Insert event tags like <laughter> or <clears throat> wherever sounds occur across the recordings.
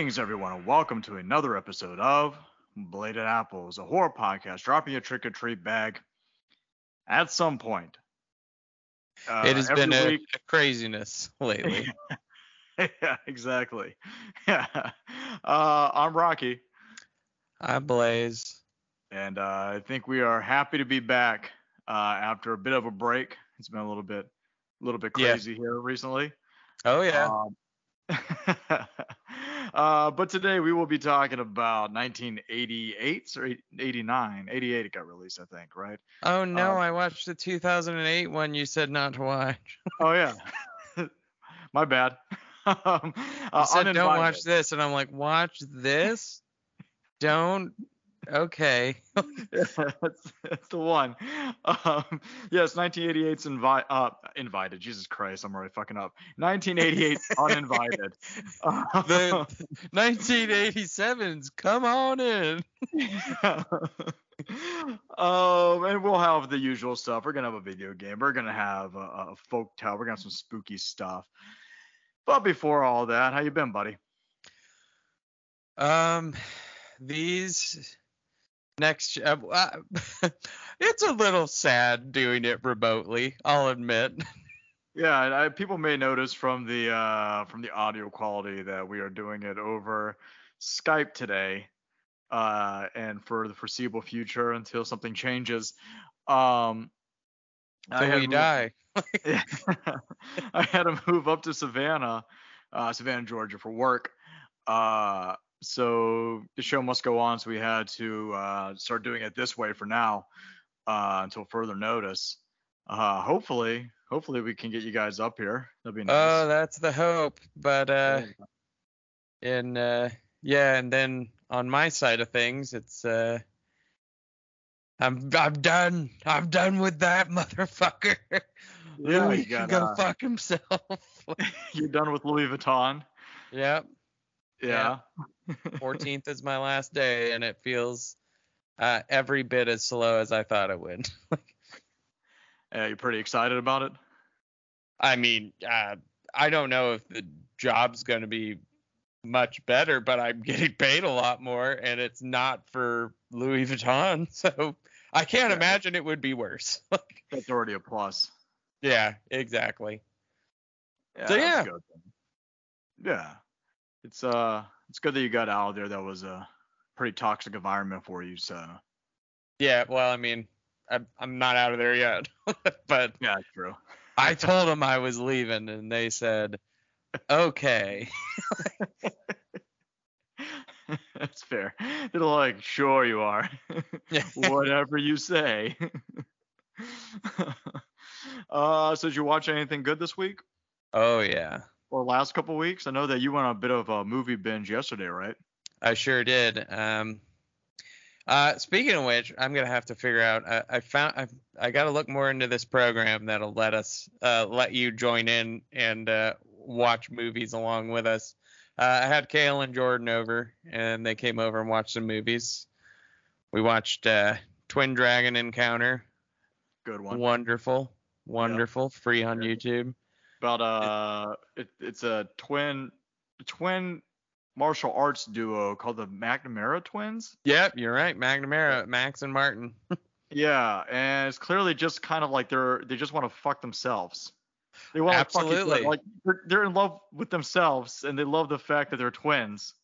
Greetings, everyone, and welcome to another episode of Bladed Apples, a horror podcast dropping a trick or treat bag at some point. Uh, it has been a, week- a <laughs> craziness lately. <laughs> yeah, exactly. Yeah. <laughs> Uh, I'm Rocky, I'm blaze. and uh, I think we are happy to be back uh, after a bit of a break. It's been a little bit, a little bit Yeah. crazy here recently. Oh yeah. Um, uh, but today we will be talking about 1988 or 89. 88 it got released, I think, right? oh no, uh, I watched the 2008 one you said not to watch. <laughs> Oh yeah, <laughs> my bad. <laughs> um, You uh, said don't watch this, and I'm like, watch this. don't. Okay. <laughs> that's, that's the one. Um, yes, 1988's invi- uh, invited. Jesus Christ, I'm already fucking up. 1988's <laughs> uninvited. the 1987s. <laughs> Come on in. um, and we'll have the usual stuff. We're gonna have a video game. We're gonna have a, a folk tale. We're gonna have some spooky stuff. But before all that, how you been, buddy? Um, these next. Uh, uh, <laughs> it's a little sad doing it remotely. I'll admit. <laughs> Yeah, I, people may notice from the uh, from the audio quality that we are doing it over Skype today, uh, and for the foreseeable future until something changes. Um, I had we moved- die. <laughs> I had to move up to Savannah, uh, Savannah, Georgia, for work. Uh, so the show must go on. So we had to uh, start doing it this way for now uh, until further notice. Uh, hopefully, hopefully we can get you guys up here. That'd be nice. Oh, that's the hope. But uh, and uh, yeah, and then on my side of things, it's uh, I'm I'm done. I'm done with that <laughs> motherfucker. Yeah, Louis you <laughs> can got, go uh, fuck himself. <laughs> You're done with Louis Vuitton. yep. Yeah. 14th is my last day, and it feels uh, every bit as slow as I thought it would. <laughs> Yeah, you're pretty excited about it. I mean, uh, I don't know if the job's going to be much better, but I'm <laughs> getting paid a lot more, and it's not for Louis Vuitton, <laughs> so I can't Yeah. imagine it would be worse. That's already a plus. yeah, exactly. Yeah, So, yeah. Yeah, it's uh, it's good that you got out of there. That was a pretty toxic environment for you. So Yeah, well, I mean, I'm, I'm not out of there yet, <laughs> but yeah, true. I told them I was leaving, and they said, okay. <laughs> <laughs> That's fair. They're like, sure you are. Whatever you say. uh, so did you watch anything good this week oh, yeah. Or last couple weeks? I know that you went on a bit of a movie binge yesterday, right? I sure did. Um, uh, speaking of which, I'm gonna have to figure out. I, I found I, I got to look more into this program that'll let us uh, let you join in and uh, watch movies along with us. Uh, I had Kale and Jordan over, and they came over and watched some movies. We watched uh, Twin Dragon Encounter. Good one. Wonderful, wonderful, free on. YouTube. About uh, it, it's a twin, twin martial arts duo called the McNamara twins. Yep, you're right. McNamara, Max and Martin. <laughs> Yeah, and it's clearly just kind of like they're they just want to fuck themselves. They want to fuck each other. Absolutely. Like they're, they're in love with themselves, and they love the fact that they're twins.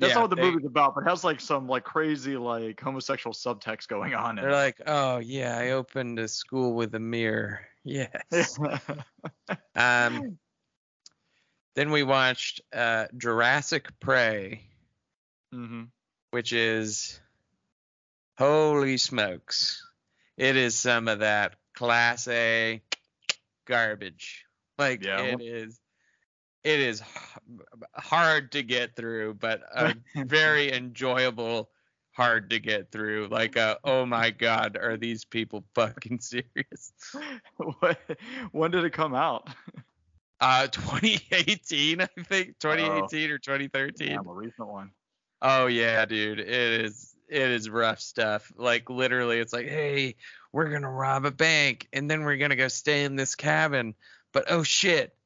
That's Yeah, not what the they- movie's about, but it has like some like crazy like homosexual subtext going on. They're it. like, oh yeah, I opened a school with a mirror. <laughs> Yes. um. Then we watched uh, Jurassic Prey, hmm which is holy smokes, it is some of that class A garbage. Like Yeah. it is, it is hard to get through, but a <laughs> very enjoyable hard to get through. Like, uh, oh my god, are these people fucking <laughs> serious? what, when did it come out? <laughs> Uh, 2018, I think 2018 or 2013. Yeah, a recent one. Oh yeah, dude, it is it is rough stuff. Like literally, it's like, hey, we're gonna rob a bank and then we're gonna go stay in this cabin. But oh shit,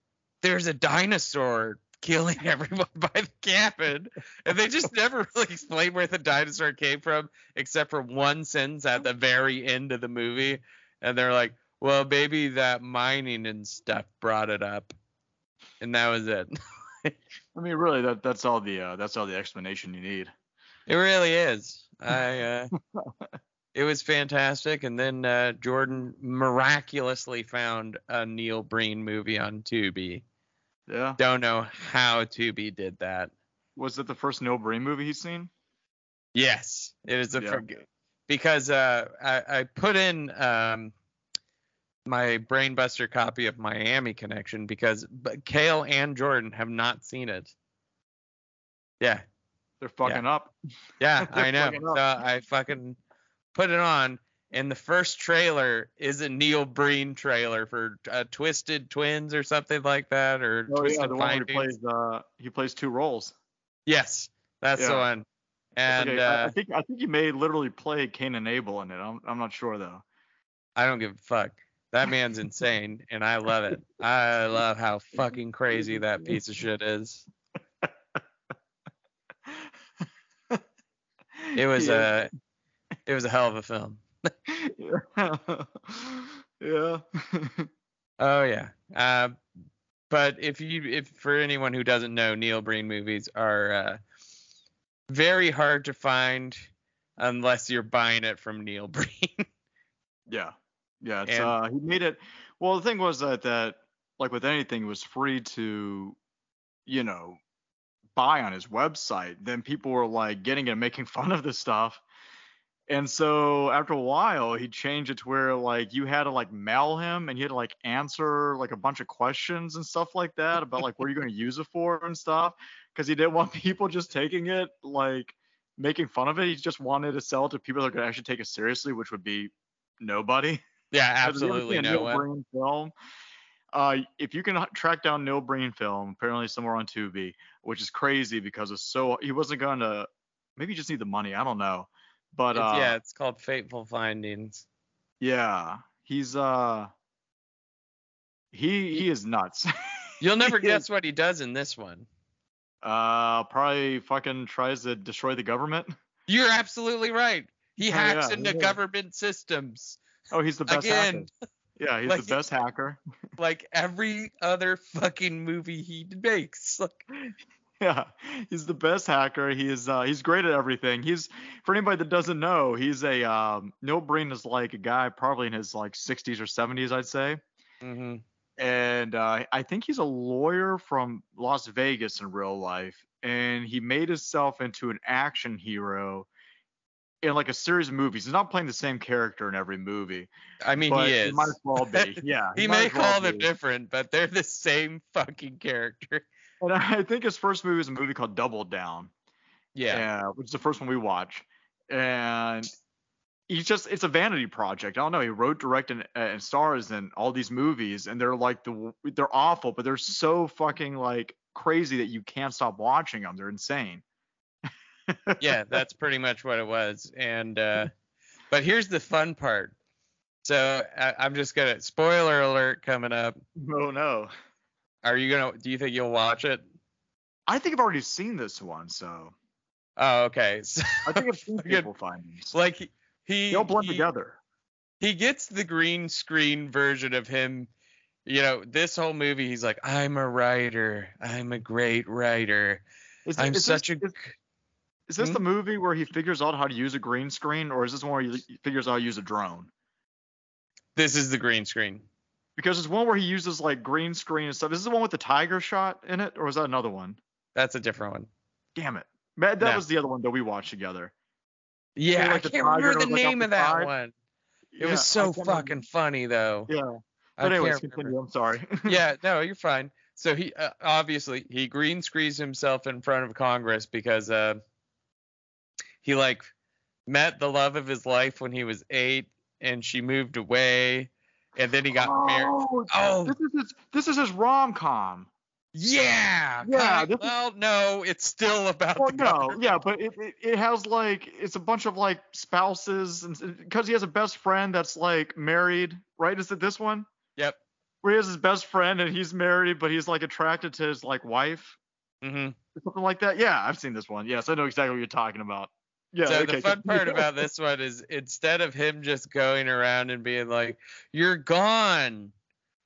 there's a dinosaur killing <laughs> everyone by the cabin. And they just never <laughs> really explain where the dinosaur came from, except for one sentence at the very end of the movie. And they're like, well, maybe that mining and stuff brought it up. And that was it. <laughs> I mean, really, that that's all the uh, that's all the explanation you need. It really is. I uh, it was fantastic. And then uh, Jordan miraculously found a Neil Breen movie on Tubi. Yeah. Don't know how Tubi did that. Was it the first Neil Breen movie he's seen? Yes, it is a Yeah. for- because uh, I, I put in um, my brainbuster copy of Miami Connection because but Kale and Jordan have not seen it. Yeah, They're fucking up. yeah, <laughs> I know. So. I fucking put it on, and the first trailer is a Neil Breen trailer for uh, Twisted Twins or something like that, or Oh Twisted yeah, the one he plays uh he plays two roles. Yes, that's the Yeah. one. And okay, I, I uh, think I think he may literally play Cain and Abel in it. I'm I'm not sure though. I don't give a fuck. That man's insane, and I love it. <laughs> I love how fucking crazy that piece of shit is. <laughs> It was Yeah. a, it was a hell of a film. <laughs> yeah. yeah. Oh yeah. Uh, but if you, if for anyone who doesn't know, Neil Breen movies are uh, very hard to find unless you're buying it from Neil <laughs> Breen. Yeah. Yeah. And- uh he made it well the thing was that that like with anything it was free to, you know, buy on his website. Then people were like getting it and making fun of this stuff. And so after a while he changed it to where like you had to like mail him and you had to like answer like a bunch of questions and stuff like that about like what are you're going to use it for and stuff because he didn't <laughs> want people just taking it like making fun of it. He just wanted to sell it to people that could actually take it seriously, which would be nobody. <laughs> yeah, <laughs> you absolutely no one. Film. Uh, if you can track down Neil Breen film, apparently somewhere on Tubi, which is crazy because it's so he wasn't going to. Maybe just need the money. I don't know, but It's- uh, yeah, it's called Fateful Findings. yeah, he's uh, he he is nuts. <laughs> You'll never guess what he does in this one. uh, probably fucking tries to destroy the government. <laughs> You're absolutely right. He Oh, hacks yeah, into yeah. government systems Oh, he's the best again, hacker. <laughs> Yeah, he's Like- the best hacker. like every other fucking movie he makes. Like, Yeah, he's the best hacker. He is uh, he's great at everything. He's for anybody that doesn't know, he's a um, Neil Breen is like a guy probably in his like 60s or 70s, I'd say. mhm. And uh, I think he's a lawyer from Las Vegas in real life, and he made himself into an action hero in like a series of movies. He's not playing the same character in every movie, I mean, he is. might as well be. <laughs> Yeah, he might may well call them be. different, but they're the same fucking character. And I think his first movie was a movie called Double Down. Yeah. yeah, which is the first one we watch. And he's just it's a vanity project. I don't know. He wrote, directed, and, and stars in all these movies, and they're like the they're awful, but they're so fucking like crazy that you can't stop watching them. They're insane. <laughs> yeah, that's pretty much what it was. And uh, but here's the fun part. So I, I'm just gonna spoiler alert coming up. Oh no. Are you gonna? Do you think you'll watch it? I think I've already seen this one, so Oh, okay. <laughs> So, I think I've seen <laughs> Fucking- people find these. like he he, They all blend he- together. he gets the green screen version of him. You know, this whole movie, he's like, I'm a writer. I'm a great writer. Is, I'm is such this, a. Is, is this Hmm? the movie where he figures out how to use a green screen, or is this one where he he figures out how to use a drone? This is the green screen. Because there's one where he uses like green screen and stuff. Is this the one with the tiger shot in it, or is that another one? That's a different one. Damn it. Man, that No. was the other one that we watched together. Yeah, like I can't remember the was, like, name of that one. It Yeah, was so can't remember. fucking funny though. Yeah. I anyways, continue. I'm sorry. <laughs> yeah, no, you're fine. So he uh, obviously he green screens himself in front of Congress because uh he like met the love of his life when he was eight and she moved away and then he got married. oh, Oh, this is his, this is his rom com. yeah. Yeah, this is- well, no, it's still about Well, the no, government. yeah, but it, it, it has like it's a bunch of like spouses and because he has a best friend that's like married, right? Is it this one? Yep. Where he has his best friend and he's married, but he's like attracted to his like wife. Mm-hmm. something like that. Yeah, I've seen this one. Yes, I know exactly what you're talking about. Yeah. so okay, the fun part about this one is instead of him just going around and being like, "You're gone,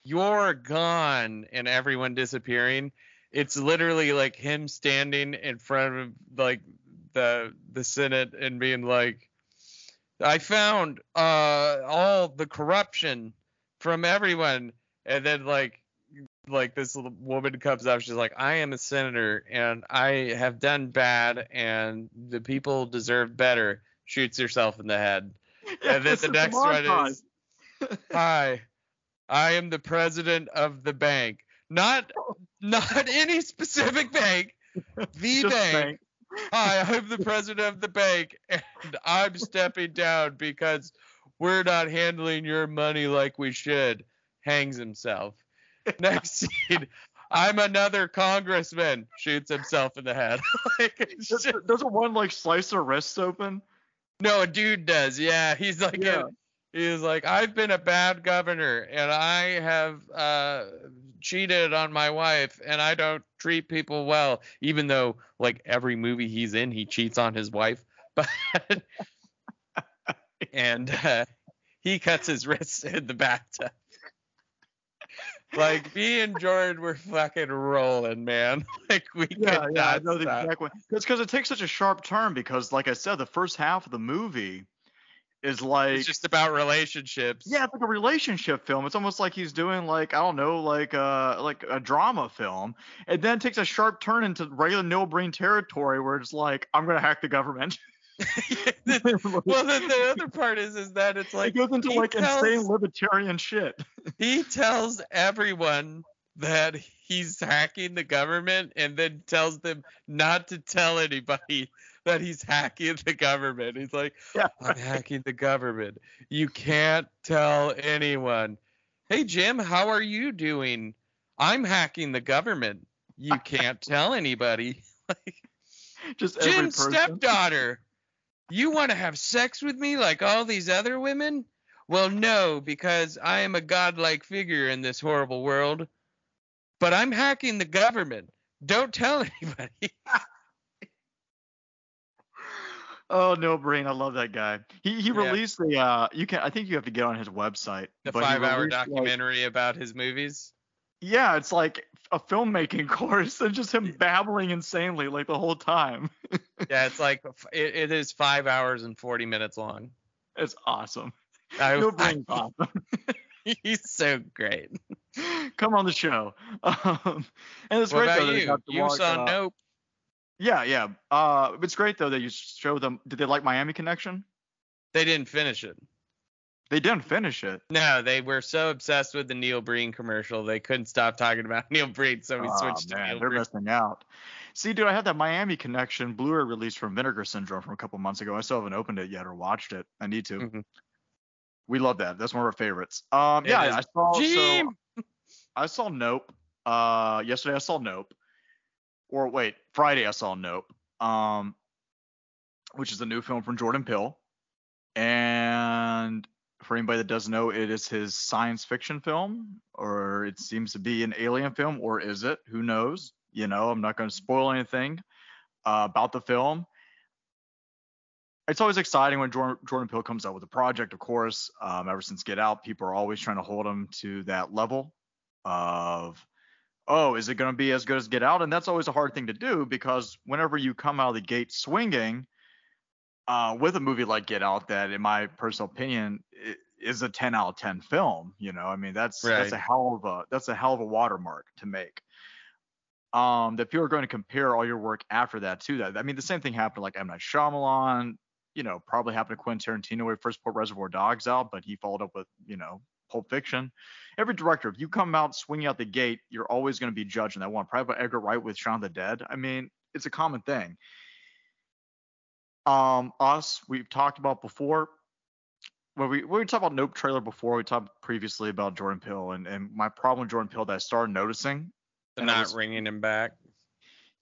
you're gone," and everyone disappearing, it's literally like him standing in front of like the the Senate and being like, "I found uh all the corruption from everyone," and then like like this little woman comes up she's like i am a senator and i have done bad and the people deserve better shoots herself in the head. <laughs> And then the next one is hi i am the president of the bank. Not <laughs> not any specific bank. <laughs> The bank. bank. hi i'm the president of the bank and i'm stepping down because we're not handling your money like we should hangs himself <laughs> next scene. I'm another congressman shoots himself in the head. <laughs> Like, Doesn't one like slice their wrists open? no a dude does yeah. He's like Yeah. a- he's like i've been a bad governor and i have uh cheated on my wife and i don't treat people well even though like every movie he's in he cheats on his wife. <laughs> But and uh, he cuts his wrists in the bathtub like me and Jordan were fucking rolling, man. <laughs> Like we Yeah, could yeah, I not know the exact one. It's because it takes such a sharp turn because, like I said, the first half of the movie is like It's just about relationships. Yeah, it's like a relationship film. It's almost like he's doing like I don't know, like uh like a drama film, and then takes a sharp turn into regular Neil Breen territory where it's like I'm gonna hack the government. <laughs> <laughs> well, then the other part is is that it's like it goes into like tells- insane libertarian shit. <laughs> he tells everyone that he's hacking the government and then tells them not to tell anybody that he's hacking the government. He's like, Yeah, I'm hacking the government. You can't tell anyone. Hey Jim, how are you doing? I'm hacking the government. You can't tell anybody. <laughs> like, Just every Jim's stepdaughter. You want to have sex with me like all these other women? Well, no, because I am a godlike figure in this horrible world. But I'm hacking the government. Don't tell <laughs> anybody. Oh no, brain! I love that guy. He he Yeah. released the uh you can I think you have to get on his website. The he five-hour released, like- documentary about his movies. Yeah, it's like a filmmaking <laughs> course and just him babbling insanely like the whole time. <laughs> Yeah, it's like it, it is five hours and forty minutes long. It's awesome. I, Neil Breen awesome. <laughs> he's so great. Come on the show. Um, and it's What great though about that you? You walk, saw uh, Nope. Yeah, yeah. Uh, it's great though that you show them. Did they like Miami Connection? They didn't finish it. They didn't finish it. No, they were so obsessed with the Neil Breen commercial, they couldn't stop talking about <laughs> Neil Breen, so we oh, switched to man, Neil they're Breen. missing out. See, dude, I had that Miami Connection Blu-ray release from Vinegar Syndrome from a couple months ago. I still haven't opened it yet or watched it. I need to. Mhm. We love that. That's one of our favorites. Um, It yeah, is. I saw. So, I saw Nope. Uh, yesterday I saw Nope. Or wait, Friday I saw Nope. Um, which is a new film from Jordan Peele. And for anybody that doesn't know, it is his science fiction film, or it seems to be an alien film, or is it? Who knows? You know, I'm not going to spoil anything uh, about the film. It's always exciting when Jordan, Jordan Peele comes out with a project, of course. Um, ever since Get Out, people are always trying to hold him to that level of, oh, is it going to be as good as Get Out? And that's always a hard thing to do because whenever you come out of the gate swinging uh, with a movie like Get Out, that in my personal opinion is a 10 out of 10 film. You know, I mean that's that's a hell of a that's a hell of a watermark to make. Um, that people are going to compare all your work after that to that. I mean, the same thing happened like M Night Shyamalan. You know, probably happened to Quentin Tarantino when he first put Reservoir Dogs out, but he followed up with you know Pulp Fiction. Every director, if you come out swinging out the gate, you're always going to be judged in that one. Probably Edgar Wright with Shaun of the Dead. I mean, it's a common thing. Um, us, we've talked about before. When we when we talked about Nope trailer before. We talked previously about Jordan Peele, and and my problem with Jordan Peele that I started noticing. They're not was- ringing him back.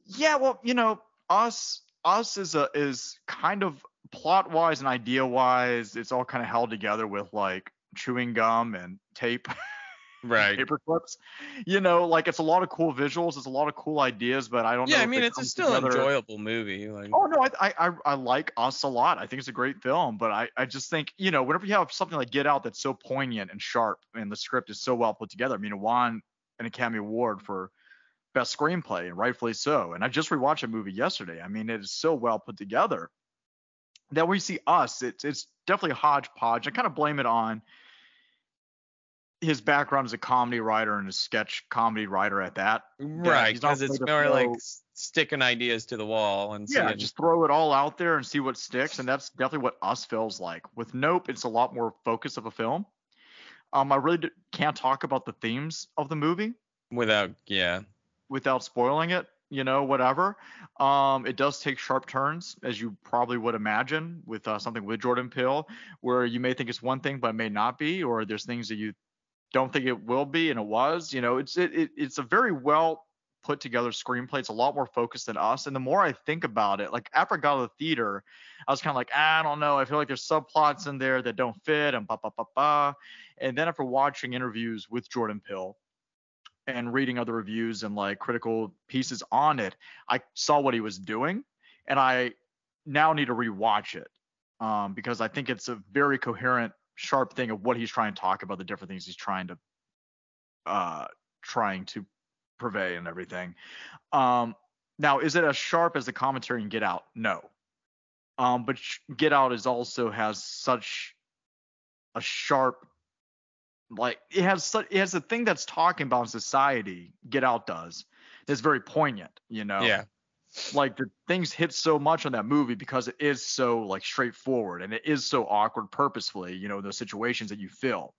Yeah, well, you know, us us is a is kind of plot wise and idea wise, it's all kind of held together with like chewing gum and tape. <laughs> Right. <laughs> paper clips. You know, like it's a lot of cool visuals, it's a lot of cool ideas, but I don't know. Yeah, I mean it's still together- enjoyable movie. Like Oh no, I, I I I like Us a lot. I think it's a great film, but I I just think you know whenever you have something like Get Out that's so poignant and sharp, and the script is so well put together. I mean, it won an Academy Award for best screenplay, and rightfully so. And I just rewatched a movie yesterday. I mean, it is so well put together that when you see Us. It's it's definitely a hodgepodge. I kind of blame it on his background as a comedy writer and a sketch comedy writer at that. right, because it's more like sticking ideas to the wall and Yeah, seeing. just throw it all out there and see what sticks, and that's definitely what Us feels like. With Nope, it's a lot more focus of a film. Um, I really d- can't talk about the themes of the movie without yeah. without spoiling it. You know, whatever. Um, it does take sharp turns, as you probably would imagine, with uh, something with Jordan Peele, where you may think it's one thing but it may not be, or there's things that you don't think it will be and it was. You know, it's it, it it's a very well put together screenplay. It's a lot more focused than us. And the more I think about it, like after I got out of the theater, I was kind of like, "Ah, I don't know. I feel like there's subplots in there that don't fit and ba ba ba ba. And then after watching interviews with Jordan Peele and reading other reviews and like critical pieces on it, I saw what he was doing, and I now need to rewatch it um, because I think it's a very coherent, sharp thing of what he's trying to talk about, the different things he's trying to uh, trying to purvey and everything. Um, now, is it as sharp as the commentary in Get Out? No. Um, but Get Out is also has such a sharp like it has such it has a thing that's talking about society get out does that's very poignant you know Yeah. Like the things hit so much on that movie because it is so like straightforward and it is so awkward purposefully you know those situations that you feel.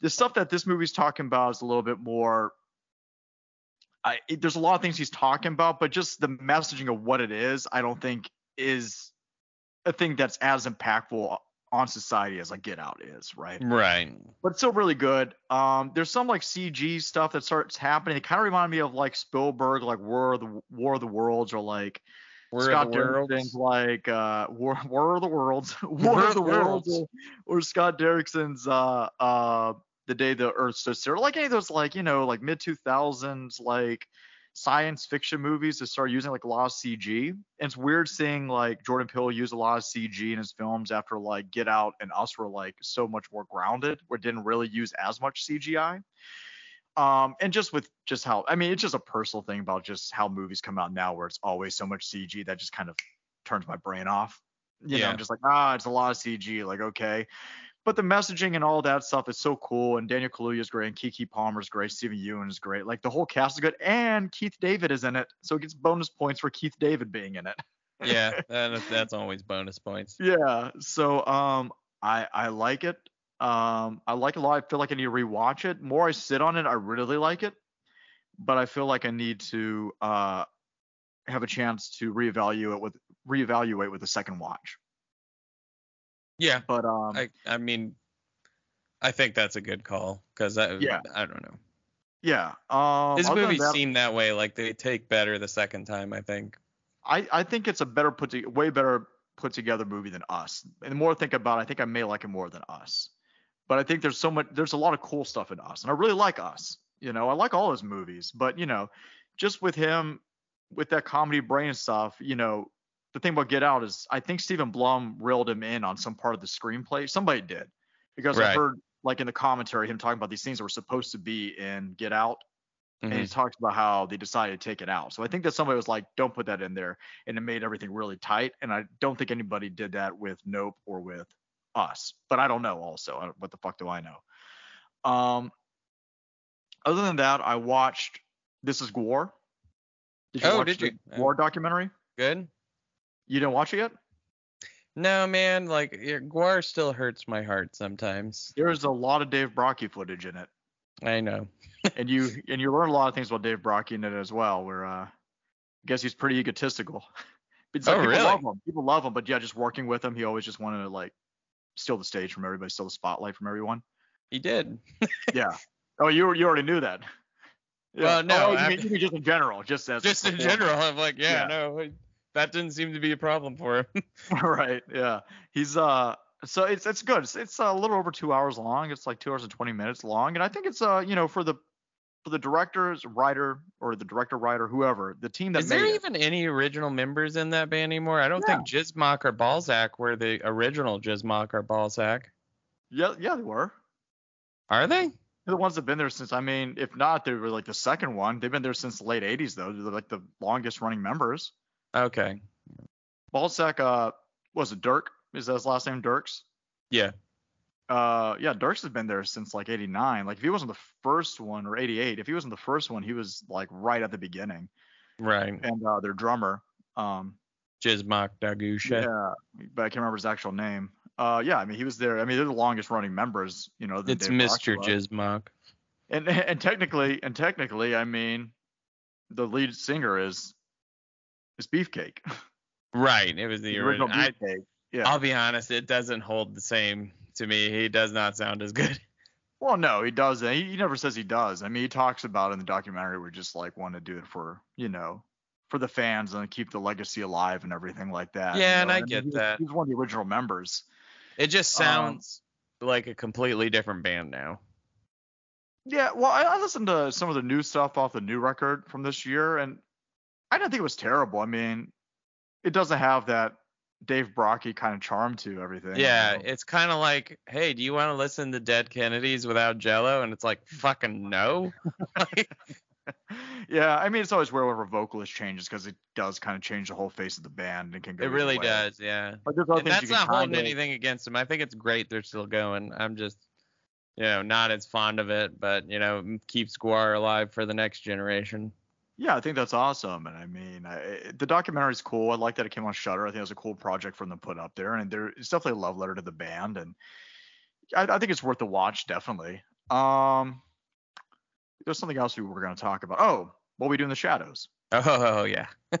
The stuff that this movie's talking about is a little bit more I, it, there's a lot of things he's talking about but just the messaging of what it is i don't think is a thing that's as impactful on society as like get out is right Right. but it's still really good. Um, there's some like CG stuff that starts happening. It kind of reminded me of like Spielberg, like War of the War of the Worlds, or like We're Scott the. Derrickson's like uh, War War of the Worlds, <laughs> War of the Worlds, or, or Scott Derrickson's uh, uh, The Day the Earth Stood Still. Like any of those like you know like mid 2000s like science fiction movies that start using like a lot of CG. And it's weird seeing like Jordan Peele use a lot of CG in his films after like Get Out and Us were like so much more grounded, where didn't really use as much CGI. Um, and just with just how I mean, it's just a personal thing about just how movies come out now, where it's always so much CG that just kind of turns my brain off. You know, Yeah. I'm just like, ah, it's a lot of CG. Like, okay. But the messaging and all that stuff is so cool. And Daniel Kaluuya is great, and Keke Palmer is great, Steven Yeun is great. Like the whole cast is good, and Keith David is in it, so it gets bonus points for Keith David being in it. <laughs> yeah, that, that's always bonus points. Yeah. So um, I I like it. Um, I like it a lot. I feel like I need to rewatch it. More I sit on it, I really like it. But I feel like I need to uh have a chance to reevaluate with reevaluate with a second watch. Yeah. But um, I I mean, I think that's a good call because I Yeah. I don't know. yeah. Um, His other than movies that, seem that way. Like they take better the second time. I think. I I think it's a better put to, way better put together movie than Us. And the more I think about it, I think I may like it more than Us. But I think there's so much there's a lot of cool stuff in Us, and I really like Us. You know, I like all his movies, but you know, just with him with that comedy brain stuff, you know, the thing about Get Out is I think Stephen Blum reeled him in on some part of the screenplay. Somebody did. Because I heard like in the commentary him talking about these things that were supposed to be in Get Out and he Mhm. talks about how they decided to take it out. So I think that somebody was like, "Don't put that in there," and it made everything really tight. And I don't think anybody did that with Nope or with Us, but I don't know. Also, I- what the fuck do I know? Um, other than that, I watched This Is GWAR. Did Oh, watch did the you? GWAR documentary? Good. You didn't watch it yet? No, man. Like GWAR still hurts my heart sometimes. There's a lot of Dave Brockie footage in it, I know. <laughs> and you and you learn a lot of things about Dave Brockie in it as well. Where uh, I guess he's pretty egotistical. <laughs> It's like Oh, people really? love him. People love him, but yeah, just working with him, he always just wanted to like steal the stage from everybody, steal the spotlight from everyone. He did. <laughs> Yeah. Oh, you you already knew that. Yeah. Well, no, Oh, you, mean, you mean just in general, just as Just in general, I'm like, yeah, Yeah. no, that didn't seem to be a problem for him. <laughs> <laughs> right. Yeah. He's uh So it's it's good. It's, it's a little over two hours long. It's like two hours and twenty minutes long, and I think it's uh you know for the for the directors, writer, or the director, writer, whoever, the team that Is there it. even any original members in that band anymore? I don't think Jizmak or Balsac were the original Jizmak or Balsac. Yeah, yeah, they were. Are they? They're the ones that've been there since. I mean, if not, they were like the second one. They've been there since the late '80s, though. They're like the longest running members. Okay. Balsac, uh, was it Dirk? Is that his last name, Derks? Yeah. Uh, yeah, Derks has been there since like '89. Like if he wasn't the first one or '88, if he wasn't the first one, he was like right at the beginning. Right. And uh, their drummer, um, Jizmok Dagusha. yeah, but I can't remember his actual name. Uh, yeah, I mean he was there. I mean they're the longest running members, you know. It's Mr. Jizmak. And and technically, and technically, I mean, the lead singer is Beefcake. Right. It was <laughs> the, original. I, Beefcake. Yeah. I'll be honest, it doesn't hold the same to me. He does not sound as good. <laughs> well, no, he doesn't. He, he never says he does. I mean, he talks about in the documentary we just like want to do it for you know for the fans and keep the legacy alive and everything like that. you Yeah, and know? I mean, get he that. He's one of the original members. It just Um, sounds like a completely different band now. Yeah, well, I, I listened to some of the new stuff off the new record from this year, and I didn't think it was terrible. I mean, it doesn't have that Dave Brockie kind of charm to everything. you Yeah, know? it's kind of like, hey, do you want to listen to Dead Kennedys without Jello? And it's like, fucking no. <laughs> yeah, I mean, it's always weird when a vocalist changes because it does kind of change the whole face of the band and can go. It really way. does, yeah. But there's other And things that's you not holding kinda- anything against them. I think it's great they're still going. I'm just, you know, not as fond of it, but you know, m- keep Squire alive for the next generation. Yeah, I think that's awesome, and I mean, I, the documentary is cool. I like that it came on Shudder. I think it was a cool project for them to put up there, and there it's definitely a love letter to the band, and I, I think it's worth the watch, definitely. Um, there's something else we were going to talk about. Oh, what we do in the shadows. <laughs> Oh yeah, <laughs>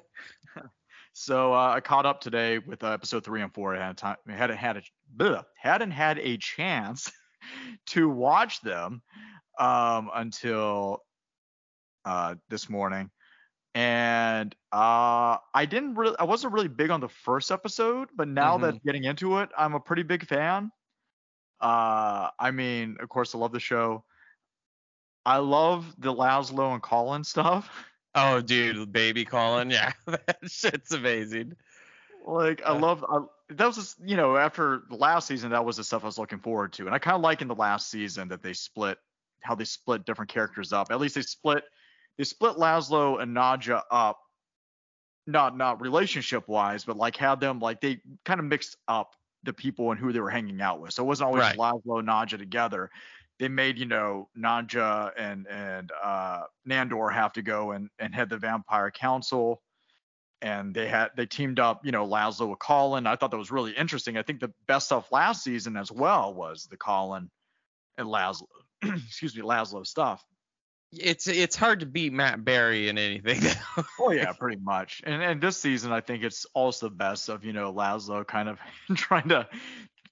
So uh, I caught up today with uh, episode three and four. I had time, hadn't had a bleh, hadn't had a chance <laughs> to watch them um, until uh, this morning, and uh, I didn't really, I wasn't really big on the first episode, but now that getting into it, I'm a pretty big fan. Uh, I mean, of course, I love the show. I love the Laszlo and Colin stuff. oh dude, <laughs> baby Colin, yeah, <laughs> that shit's amazing. Like I love I, that was just, you know after the last season that was the stuff I was looking forward to and I kind of like in the last season that they split how they split different characters up at least they split they split Laszlo and Nadja up not not relationship wise but like had them like they kind of mixed up the people and who they were hanging out with so it wasn't always Right. Laszlo and Nadja together they made you know Nadja and and uh Nandor have to go and and head the vampire council and they had they teamed up, you know, Laszlo with Colin. I thought that was really interesting. I think the best stuff last season as well was the Colin and Laszlo, <clears throat> excuse me, Laszlo stuff. It's it's hard to beat Matt Berry in anything. <laughs> Oh yeah, pretty much. And and this season, I think it's also the best of you know Laszlo kind of <laughs> trying to,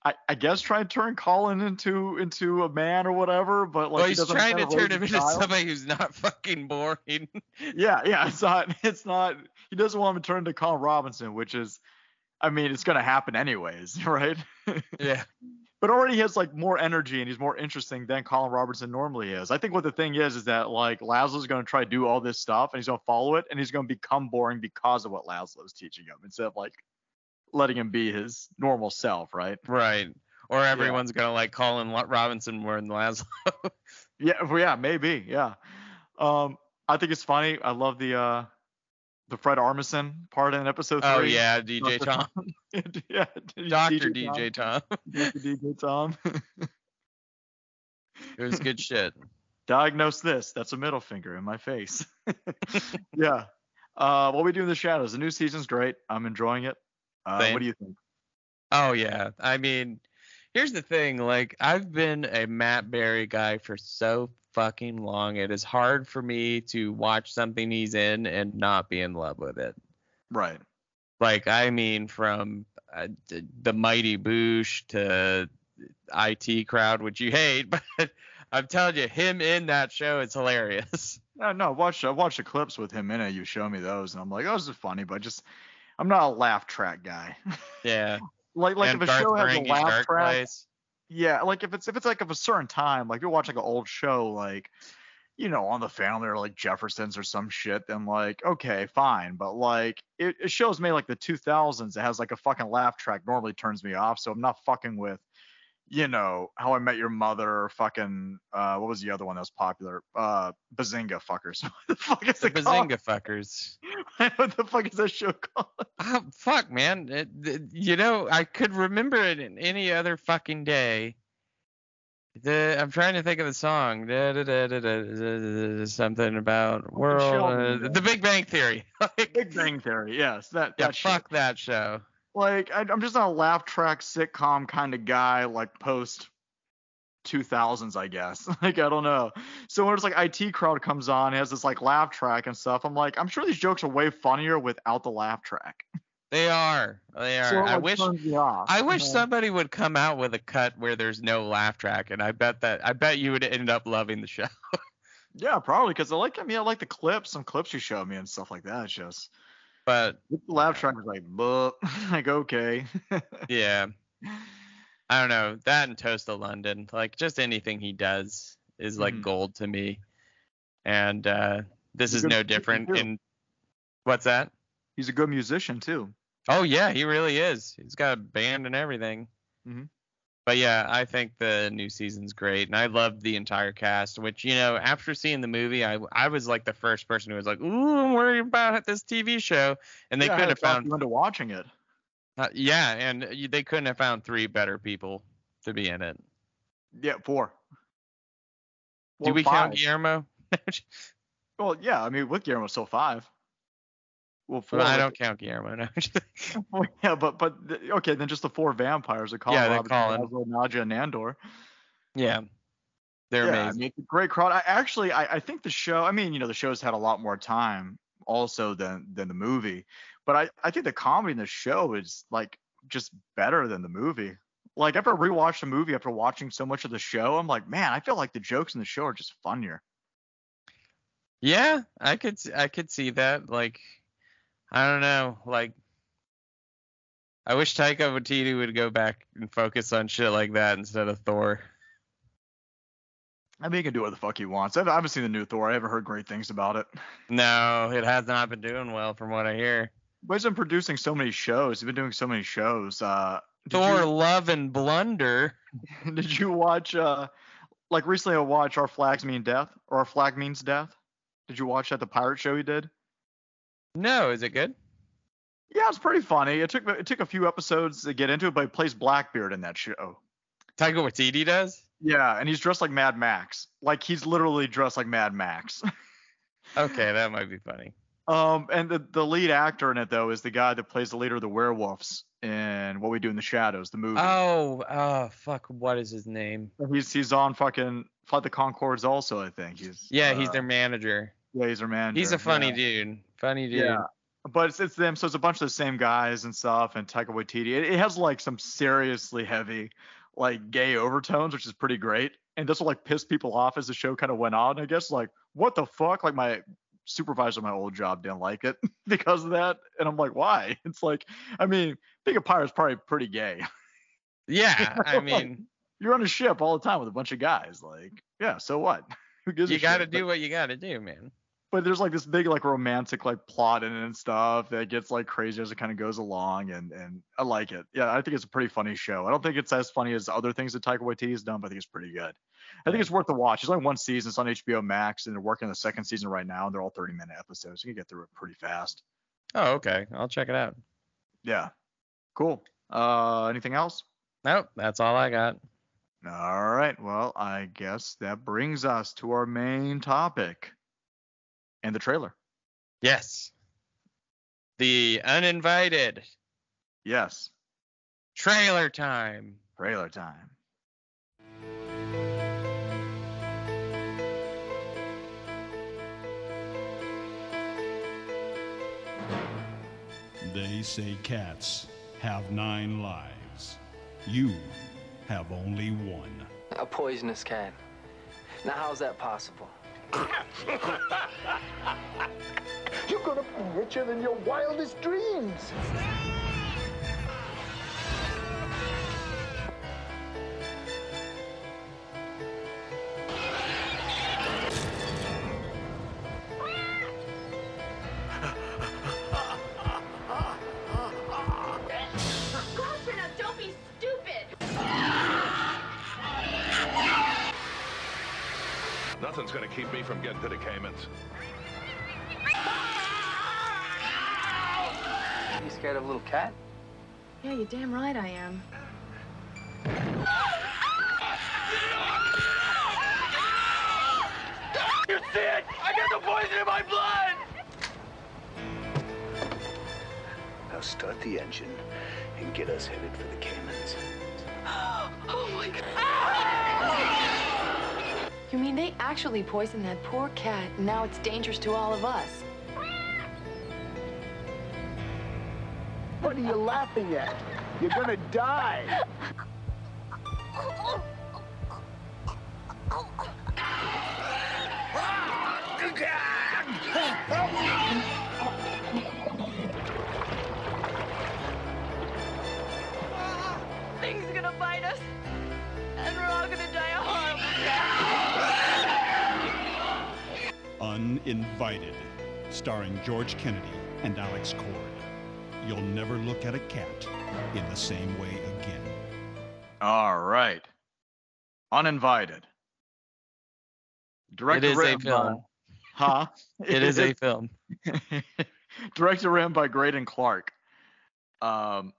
I, I guess trying to turn Colin into into a man or whatever. But like well, he's doesn't trying to turn him into somebody who's not fucking boring. <laughs> Yeah, yeah. It's not. It's not. He doesn't want him to turn into Colin Robinson, which is, I mean, it's gonna happen anyways, right? yeah. But already has like more energy and he's more interesting than Colin Robinson normally is. I think what the thing is is that like Laszlo's going to try to do all this stuff and he's going to follow it and he's going to become boring because of what Laszlo's teaching him instead of like letting him be his normal self, right? Right. Or everyone's gonna like Colin Robinson more than Laszlo. <laughs> Yeah, well, yeah, maybe, yeah. Um, I think it's funny. I love the uh the Fred Armisen part in episode three. oh yeah, DJ Dr. Tom, <laughs> yeah, Doctor DJ Tom. Dr. DJ Tom. <laughs> <laughs> It was good shit. diagnose this. That's a middle finger in my face. yeah. Uh, what we do in the shadows. The new season's great. I'm enjoying it. Uh, what do you think? Oh yeah. I mean, here's the thing. Like, I've been a Matt Berry guy for so fucking long. It is hard for me to watch something he's in and not be in love with it. Right. Like, I mean, from uh, the Mighty Boosh to IT Crowd, which you hate, <laughs> but I'm telling you, him in that show is hilarious. <laughs> No, no. Watch. I watched the clips with him in it. You show me those, and I'm like, oh, this is funny, but just I'm not a laugh track guy. <laughs> Yeah. Like like and if a Garth show has a laugh track, Place. Yeah, like if it's if it's like of a certain time, like you're watching like an old show, like you know, on the family or like Jeffersons or some shit, then like okay, fine. But like it, it shows me like the 2000s, it has like a fucking laugh track. Normally turns me off, so I'm not fucking with. You know, How I Met Your Mother, fucking, uh, what was the other one that was popular? Uh, Bazinga fuckers. <laughs> what the fuck is The it called? Bazinga fuckers. <laughs> what the fuck is that show called? Oh fuck, man! It, it- you know, I could remember it in any other fucking day. The I'm trying to think of the song. Da, da, da, da, da, da, da, da, something about world. Uh, the Big Bang Theory. <laughs> Like, Big Bang Theory. Yes, that. yeah, shit. fuck that show. Like I, I'm just not a laugh track sitcom kind of guy like post 2000s I guess <laughs> like I don't know so when it's like IT crowd comes on has this like laugh track and stuff I'm like I'm sure these jokes are way funnier without the laugh track <laughs> They are. They are. so I wish. I wish somebody would come out with a cut where there's no laugh track, and I bet that I bet you would end up loving the show. <laughs> yeah probably because I like I mean I like the clips some clips you showed me and stuff like that it's just But the laugh track was like but <laughs> like okay <laughs> yeah, I don't know that and Toast of London. Like just anything he does is like Mhm. gold to me. And uh, this He's is no different. In what's that? he's a good musician too Oh yeah, he really is. He's got a band and everything. Mhm. But yeah, I think the new season's great, and I loved the entire cast. Which you know, after seeing the movie, I I was like the first person who was like, "Ooh, I'm worried about this TV show," and they yeah, I could had have found, you into watching it uh, yeah, and you- they couldn't have found three better people to be in it. yeah four Do we five. count Guillermo? <laughs> Well, yeah, I mean, with Guillermo, still five. Well, four. I don't count Guillermo. No. <laughs> Well, yeah, but but okay, then just the four vampires: are Colin, Yeah, they're Robinson, Colin. Laszlo, Nadja, and Nandor. yeah, they're yeah, I amazing. mean, it's a great crowd. I actually, I, I think the show. I mean, you know, the show's had a lot more time also than than the movie, but I I think the comedy in the show is like just better than the movie. Like after I rewatched the movie after watching so much of the show, I'm like, man, I feel like the jokes in the show are just funnier. Yeah, I could I could see that. Like, I don't know. Like, I wish Taika Waititi would go back and focus on shit like that instead of Thor. I mean, he can do what the fuck he wants. I I haven't seen the new Thor. I haven't heard great things about it. No, it has not been doing well from what I hear. But he's been producing so many shows. He's been doing so many shows. Uh, Thor, you- Love and Blunder. <laughs> Did you watch uh like recently I watched Our Flags Mean Death or Our Flag Means Death? Did you watch that the pirate show he did? No, is it good? Yeah, it's pretty funny. It took it took a few episodes to get into it, but he plays Blackbeard in that show. Taika Waititi does. Yeah, and he's dressed like Mad Max. Like he's literally dressed like Mad Max. <laughs> Okay, that might be funny. um and the the lead actor in it though is the guy that plays the leader of the werewolves in What We Do in the Shadows, the movie. Oh, oh, fuck. What is his name? he's he's on fucking Flight the Conchords also, I think. He's Yeah, he's uh, their manager. yeah, he's their manager. He's a funny yeah. dude. Funny dude. Yeah. But it's, it's them, so it's a bunch of the same guys and stuff, and Taika Waititi. It, it has like some seriously heavy, like gay overtones, which is pretty great. And this will like piss people off as the show kind of went on. I guess like what the fuck? Like my supervisor, my old job didn't like it <laughs> because of that, and I'm like, why? <laughs> It's like, I mean, being a pirate is probably pretty gay. Yeah, <laughs> I mean, You're on a ship all the time with a bunch of guys. Like, yeah, so what? Who gives you got to do what you got to do, man. But there's like this big like romantic like plot in it and stuff that gets like crazy as it kind of goes along and and I like it. Yeah, I think it's a pretty funny show. I don't think it's as funny as other things that Taika Waititi has done, but I think it's pretty good. I think it's worth the watch. It's only one season. It's on HBO Max, and they're working on the second season right now. And they're all 30 minute episodes. You can get through it pretty fast. Oh, okay. I'll check it out. Yeah, cool. Uh, anything else? Nope, that's all I got. All right. Well, I guess that brings us to our main topic and the trailer. Yes. The uninvited Yes, trailer time. trailer time. They say cats have nine lives. You have only one. A poisonous cat. Now, how's that possible? <laughs> You're gonna be richer than your wildest dreams. To keep me from getting to the Caymans. You scared of a little cat? Yeah, you're damn right I am. You see it? I got the poison in my blood! Now start the engine and get us headed for the Caymans. <gasps> Oh my god. You mean they actually poisoned that poor cat, and now it's dangerous to all of us? What are you laughing at? You're gonna die. <laughs> Uninvited, starring George Kennedy and Alex Cord. You'll never look at a cat in the same way again. All right. Uninvited. Directed It is a written by- film. Huh? <laughs> It is a film. <laughs> Directed written by Greydon Clark. Um.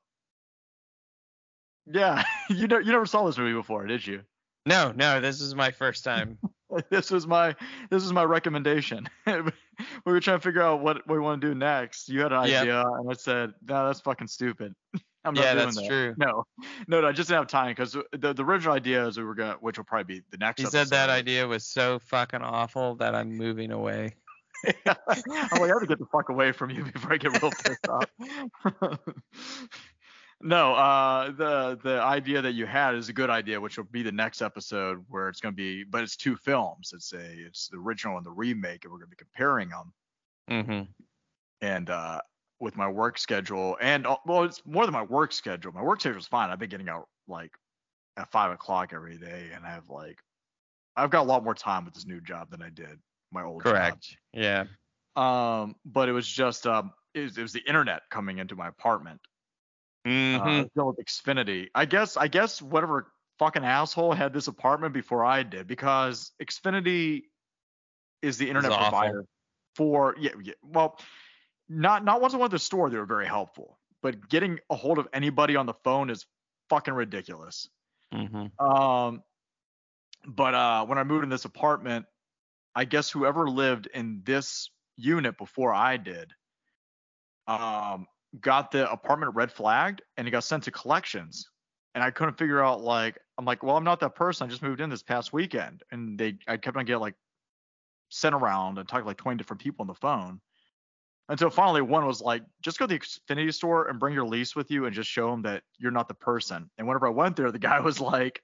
Yeah, <laughs> you know, you never saw this movie before, did you? No, no, this is my first time. <laughs> this was my this was my recommendation. <laughs> we were trying to figure out what, we want to do next. You had an Yep. idea, and I said, "No, that's fucking stupid. <laughs> I'm not Yeah, doing that's that." true. No, no, no, I just didn't have time because the, the original idea is we were gonna, which will probably be the next. He said that idea was so fucking awful that I'm moving away. I'm like, I have to get the fuck away from you before I get real pissed off. No, uh, the the idea that you had is a good idea, which will be the next episode where it's gonna be, but it's two films. It's a it's the original and the remake, and we're gonna be comparing them. Mm-hmm. And uh, with my work schedule, and well, it's more than my work schedule. My work schedule is fine. I've been getting out like at five o'clock every day, and I have like I've got a lot more time with this new job than I did my old job. Correct. Yeah. Um, but it was just um, it was, it was the internet coming into my apartment. Uh, Mm-hmm. With Xfinity. I guess I guess whatever fucking asshole had this apartment before I did because Xfinity is the internet awful. provider for yeah, yeah well not not once I went to the store they were very helpful but getting a hold of anybody on the phone is fucking ridiculous. mm-hmm. Um, but uh, when I moved in this apartment, I guess whoever lived in this unit before I did, um, got the apartment red flagged and it got sent to collections. And I couldn't figure out like I'm like, well, I'm not that person. I just moved in this past weekend, and they I kept on getting like sent around and talked to like 20 different people on the phone. Until finally one was like, just go to the Xfinity store and bring your lease with you and just show them that you're not the person. And whenever I went there, the <laughs> guy was like,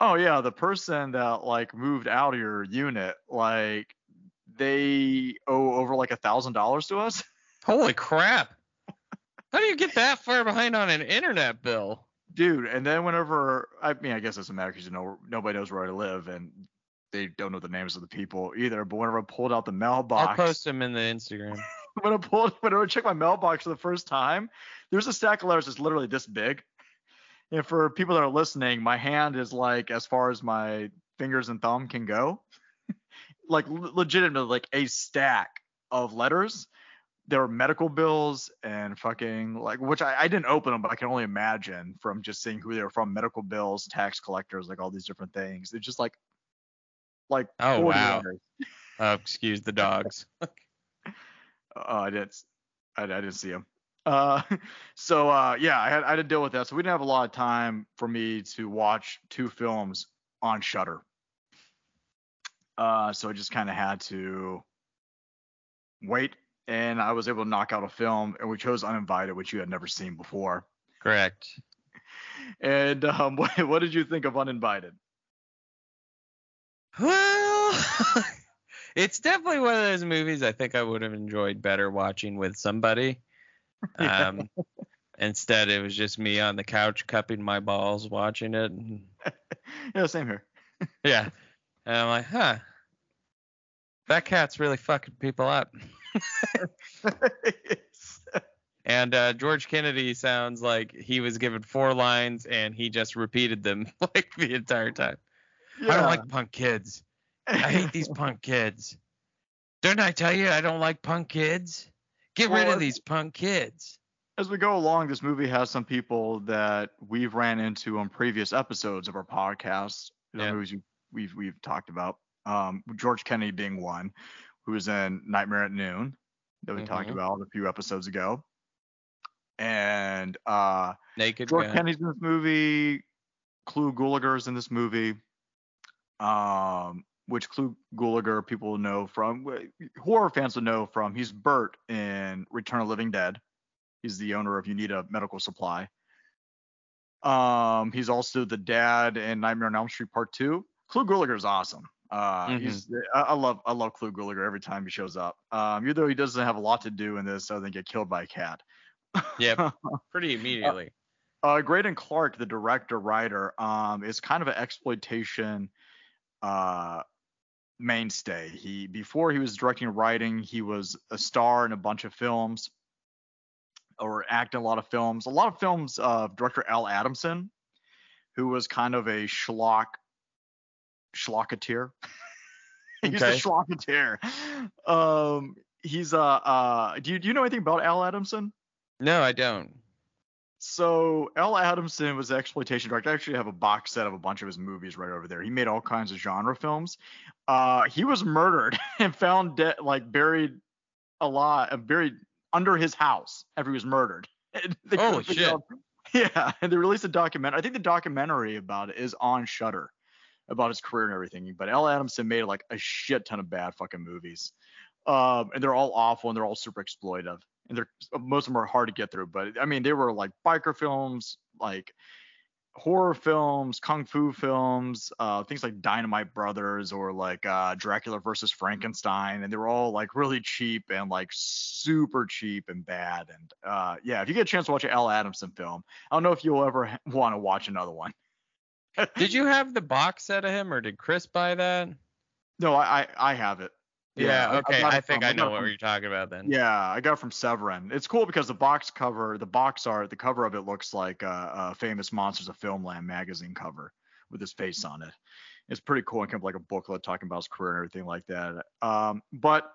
oh yeah, the person that like moved out of your unit, like they owe over like a thousand dollars to us. Holy crap! How do you get that far behind on an internet bill? Dude, and then whenever I mean, I guess it doesn't matter because you know nobody knows where I live and they don't know the names of the people either. But whenever I pulled out the mailbox, I'll post them in the Instagram. <laughs> when I pulled whenever I checked my mailbox for the first time, there's a stack of letters that's literally this big. And for people that are listening, my hand is like as far as my fingers and thumb can go. <laughs> like le- legitimately like a stack of letters. There were medical bills and fucking like which I, I didn't open them, but I can only imagine from just seeing who they were from. Medical bills, tax collectors, like all these different things. It's just like like Oh, wow. Oh, excuse the dogs. <laughs> Oh, I didn't. I, I didn't see him. Uh, <laughs> so uh, yeah, I had I had to deal with that. So we didn't have a lot of time for me to watch two films on Shudder. Uh, so I just kind of had to wait, and I was able to knock out a film, and we chose Uninvited, which you had never seen before. Correct. <laughs> And um, <laughs> what, what did you think of Uninvited? Well, <laughs> it's definitely one of those movies I think I would have enjoyed better watching with somebody. Um, instead, it was just me on the couch cupping my balls watching it. And, yeah, same here. yeah. And I'm like, huh. That cat's really fucking people up. <laughs> And uh, George Kennedy sounds like he was given four lines and he just repeated them <laughs> like the entire time. I don't like punk kids. I hate these <laughs> punk kids. Didn't I tell you I don't like punk kids? Get rid of these punk kids. As we go along, this movie has some people that we've ran into on previous episodes of our podcast. Yeah. movies we- we've we've talked about. Um, George Kennedy being one, who was in Nightmare at Noon that we talked Mhm. about a few episodes ago. And uh, Naked George Gun. Kennedy's in this movie. Clu Gulager's in this movie. Um, which Clu Gulager people know from horror fans would know from. He's Bert in Return of the Living Dead. He's the owner of Uneeda Medical Supply. Um, he's also the dad in Nightmare on Elm Street Part Two. Clu Gulager's awesome. Uh, Mhm. he's I, I love I love Clu Gulager every time he shows up. Um, even though he doesn't have a lot to do in this other than get killed by a cat. Yep. <laughs> Pretty immediately. Uh, Greydon Clark, the director writer, um, is kind of an exploitation uh, mainstay. He before he was directing writing, he was a star in a bunch of films or acting in a lot of films. A lot of films of director Al Adamson, who was kind of a schlock schlocketeer. <laughs> he's Okay. a schlocketeer. Um, he's uh, uh, do you do you know anything about Al Adamson? No, I don't. So Al Adamson was an exploitation director. I actually have a box set of a bunch of his movies right over there. He made all kinds of genre films. Uh, he was murdered <laughs> and found dead, like buried alive, uh, buried under his house after he was murdered. <laughs> Holy shit. out- Yeah, and they released a documentary. I think the documentary about it is on Shudder about his career and everything. But Al Adamson made like a shit ton of bad fucking movies. Um, and they're all awful and they're all super exploitive. And they're most of them are hard to get through. But I mean, they were like biker films, like horror films, kung fu films, uh, things like Dynamite Brothers or like uh, Dracula versus Frankenstein, and they were all like really cheap and like super cheap and bad. And uh, yeah, if you get a chance to watch an Al Adamson film, I don't know if you'll ever <laughs> want to watch another one. Did you have the box set of him, or did Chris buy that? No, I I, I have it. Yeah. I- I okay. I, it think from- I know it what from- you're talking about then. Yeah, I got it from Severin. It's cool because the box cover, the box art, the cover of it looks like a, a famous Monsters of Filmland magazine cover with his face on it. It's pretty cool and kind of like a booklet talking about his career and everything like that. Um, but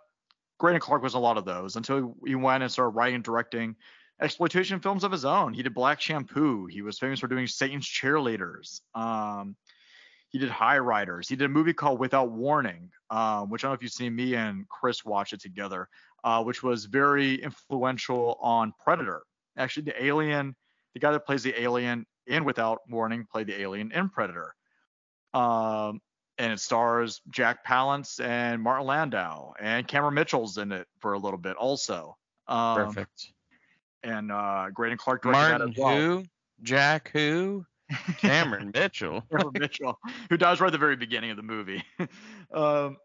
Greydon Clark was a lot of those until he went and started writing and directing exploitation films of his own. He did Black Shampoo. He was famous for doing Satan's Cheerleaders. Um, he did High Riders. He did a movie called Without Warning, um, which I don't know if you've seen me and Chris watch it together uh, which was very influential on Predator. Actually, the alien, the guy that plays the alien in Without Warning played the alien in Predator. Um, and it stars Jack Palance and Martin Landau, and Cameron Mitchell's in it for a little bit also. Um, Perfect. And uh, Greydon Clark Martin well. who? Jack who? <laughs> Cameron Mitchell. <laughs> Cameron Mitchell, who dies right at the very beginning of the movie. <laughs> um,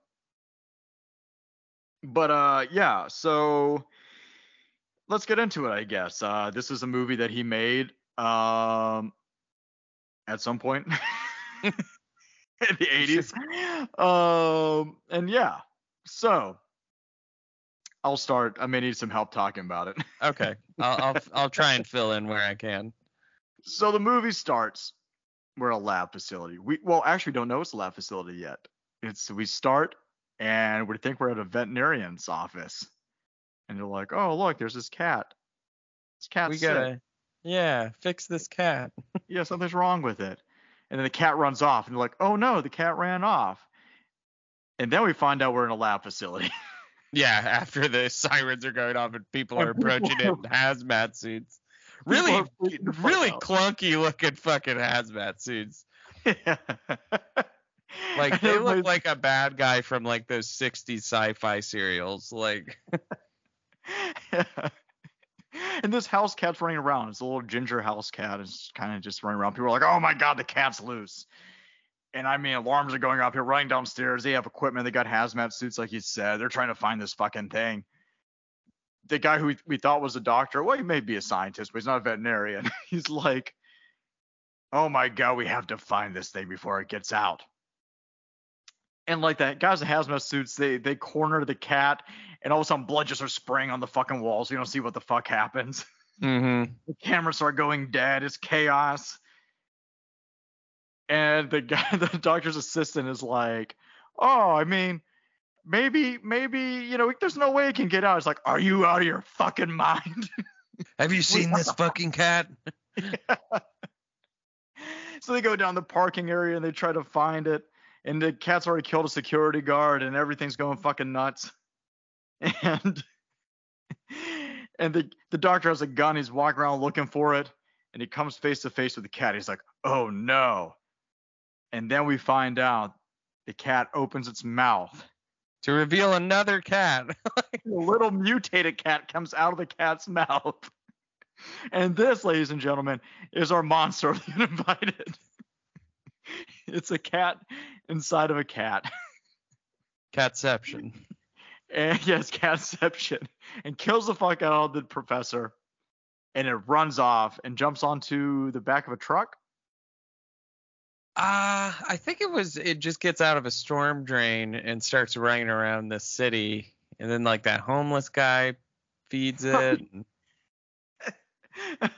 but uh, yeah, so let's get into it, I guess. Uh, this is a movie that he made um, at some point in the 80s. Um, and yeah, so I'll start. I may need some help talking about it. <laughs> Okay. I'll, I'll I'll try and fill in where I can. So the movie starts. We're at a lab facility. We well actually don't know it's a lab facility yet. It's we start and we think we're at a veterinarian's office, and they're like, "Oh look, there's this cat. This cat's we sick. gotta. Yeah. Fix this cat. <laughs> Yeah, something's wrong with it." And then the cat runs off, and they're like, "Oh no, the cat ran off." And then we find out we're in a lab facility. <laughs> Yeah. <laughs> After the sirens are going off and people are approaching it in hazmat suits. Really, are freaking the fuck really clunky looking fucking hazmat suits. Yeah. <laughs> Like they look like a bad guy from like those 60s sci-fi serials. Like <laughs> and this house cat's running around. It's a little ginger house cat. It's kind of just running around. People are like, "Oh my god, the cat's loose!" And I mean, alarms are going off. They're running downstairs. They have equipment. They got hazmat suits, like you said. They're trying to find this fucking thing. The guy who we, thought was a doctor, well, he may be a scientist, but he's not a veterinarian. <laughs> he's like, "Oh my god, we have to find this thing before it gets out." And like that guys in hazmat suits, they they corner the cat, and all of a sudden blood just starts spraying on the fucking walls. You don't see what the fuck happens. mm-hmm. <laughs> The cameras start going dead. It's chaos. And the guy, <laughs> the doctor's assistant is like, oh, I mean, maybe, maybe, you know, there's no way it can get out. It's like, are you out of your fucking mind? <laughs> Have you seen this fucking cat? Yeah. <laughs> so they go down the parking area and they try to find it. And the cat's already killed a security guard and everything's going fucking nuts. And and the the doctor has a gun. He's walking around looking for it, and he comes face to face with the cat. He's like, "Oh no!" And then we find out the cat opens its mouth. To reveal another cat. <laughs> A little mutated cat comes out of the cat's mouth. And this, ladies and gentlemen, is our monster of the <laughs> uninvited. It's a cat inside of a cat. Catception. and <laughs> yes, catception, and kills the fuck out of the professor, and it runs off and jumps onto the back of a truck. Uh, I think it was it just gets out of a storm drain and starts running around the city, and then like that homeless guy feeds <laughs> it, and,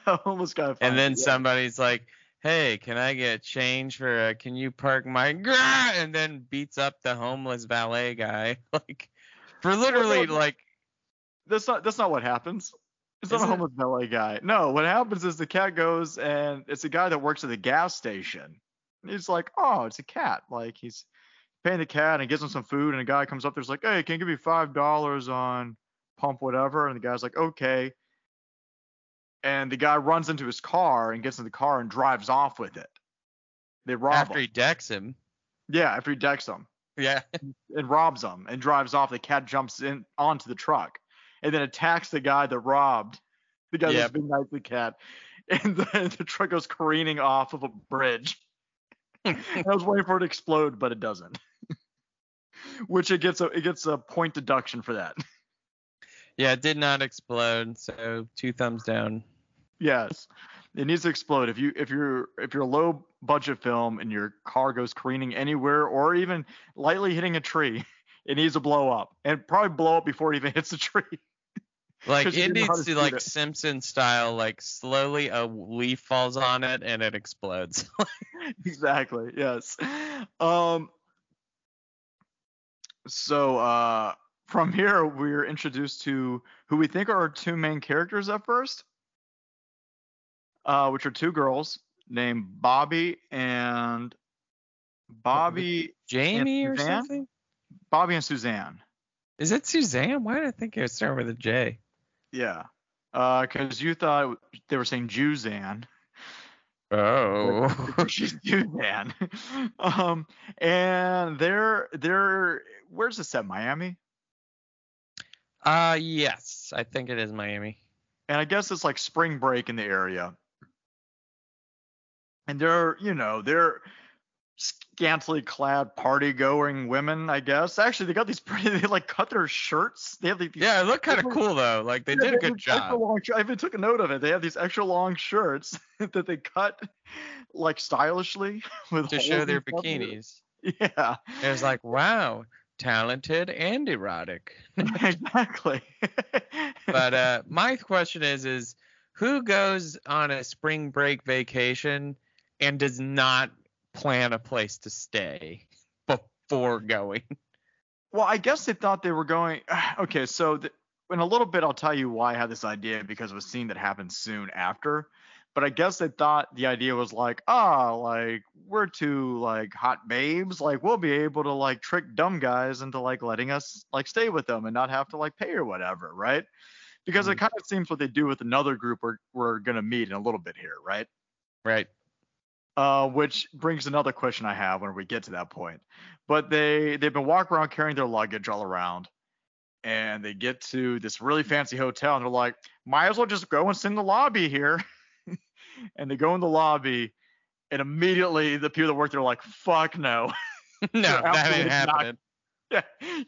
Homeless guy. and then it, yeah. somebody's like, "Hey, can I get change for? A, can you park my?" And then beats up the homeless valet guy, <laughs> like for literally like That's not. That's not what happens. It's not a homeless valet guy. No, what happens is the cat goes and it's a guy that works at the gas station. He's like, oh, it's a cat. Like he's paying the cat and gives him some food, and a guy comes up there's like, hey, can you give me five dollars on pump whatever? And the guy's like, okay. And the guy runs into his car and gets in the car and drives off with it. They rob after him. he decks him. Yeah, after he decks him Yeah. <laughs> and robs him and drives off. The cat jumps in onto the truck and then attacks the guy that robbed the guy Yep. that's being nice to the cat. <laughs> And then the truck goes careening off of a bridge. I was waiting for it to explode, but it doesn't. <laughs> Which it gets a it gets a point deduction for that. Yeah, it did not explode, so two thumbs down. yes. It needs to explode. If you if you're if you're a low budget film and your car goes careening anywhere or even lightly hitting a tree, <laughs> it needs to blow up. And probably blow up before it even hits the tree. <laughs> Like it didn't know how needs to like it. Simpson style, like slowly a leaf falls on it and it explodes. <laughs> exactly yes um so uh from here we're introduced to who we think are our two main characters at first uh which are two girls named bobby and bobby Jamie or Suzanne? something? bobby and suzanne Is it Suzanne? Why did I think it would start with a J? Yeah uh because you thought they were saying juzanne Oh. <laughs> she's Suzanne. <laughs> um, and they're they're where's this set? Miami. uh yes, I think it is Miami. and I guess it's like spring break in the area. And they're, you know, they're scantily clad party going women, I guess. Actually, they got these pretty, <laughs> they like cut their shirts. They have these. Yeah, it looked kind of cool though. Like they yeah, did a good job. long I even took a note of it. They have these extra long shirts <laughs> that they cut like stylishly <laughs> with to show their bikinis. Yeah, It was like, wow, talented and erotic. exactly. But uh, my question is, is who goes on a spring break vacation and does not plan a place to stay before going? Well, I guess they thought they were going. <sighs> Okay, so th- in a little bit, I'll tell you why I had this idea because of a scene that happened soon after. But I guess they thought the idea was like, ah, like we're two like hot babes, like we'll be able to like trick dumb guys into like letting us like stay with them and not have to like pay or whatever, right? Because it kind of seems what they do with another group we're we're gonna meet in a little bit here, right? Right. Uh, which brings another question I have when we get to that point. But they they've been walking around carrying their luggage all around, and they get to this really fancy hotel, and they're like, might as well just go and sit in the lobby here. <laughs> and they go in the lobby, and immediately the people that work there are like, fuck no. <laughs> no, that ain't not. happening. <laughs> Yeah,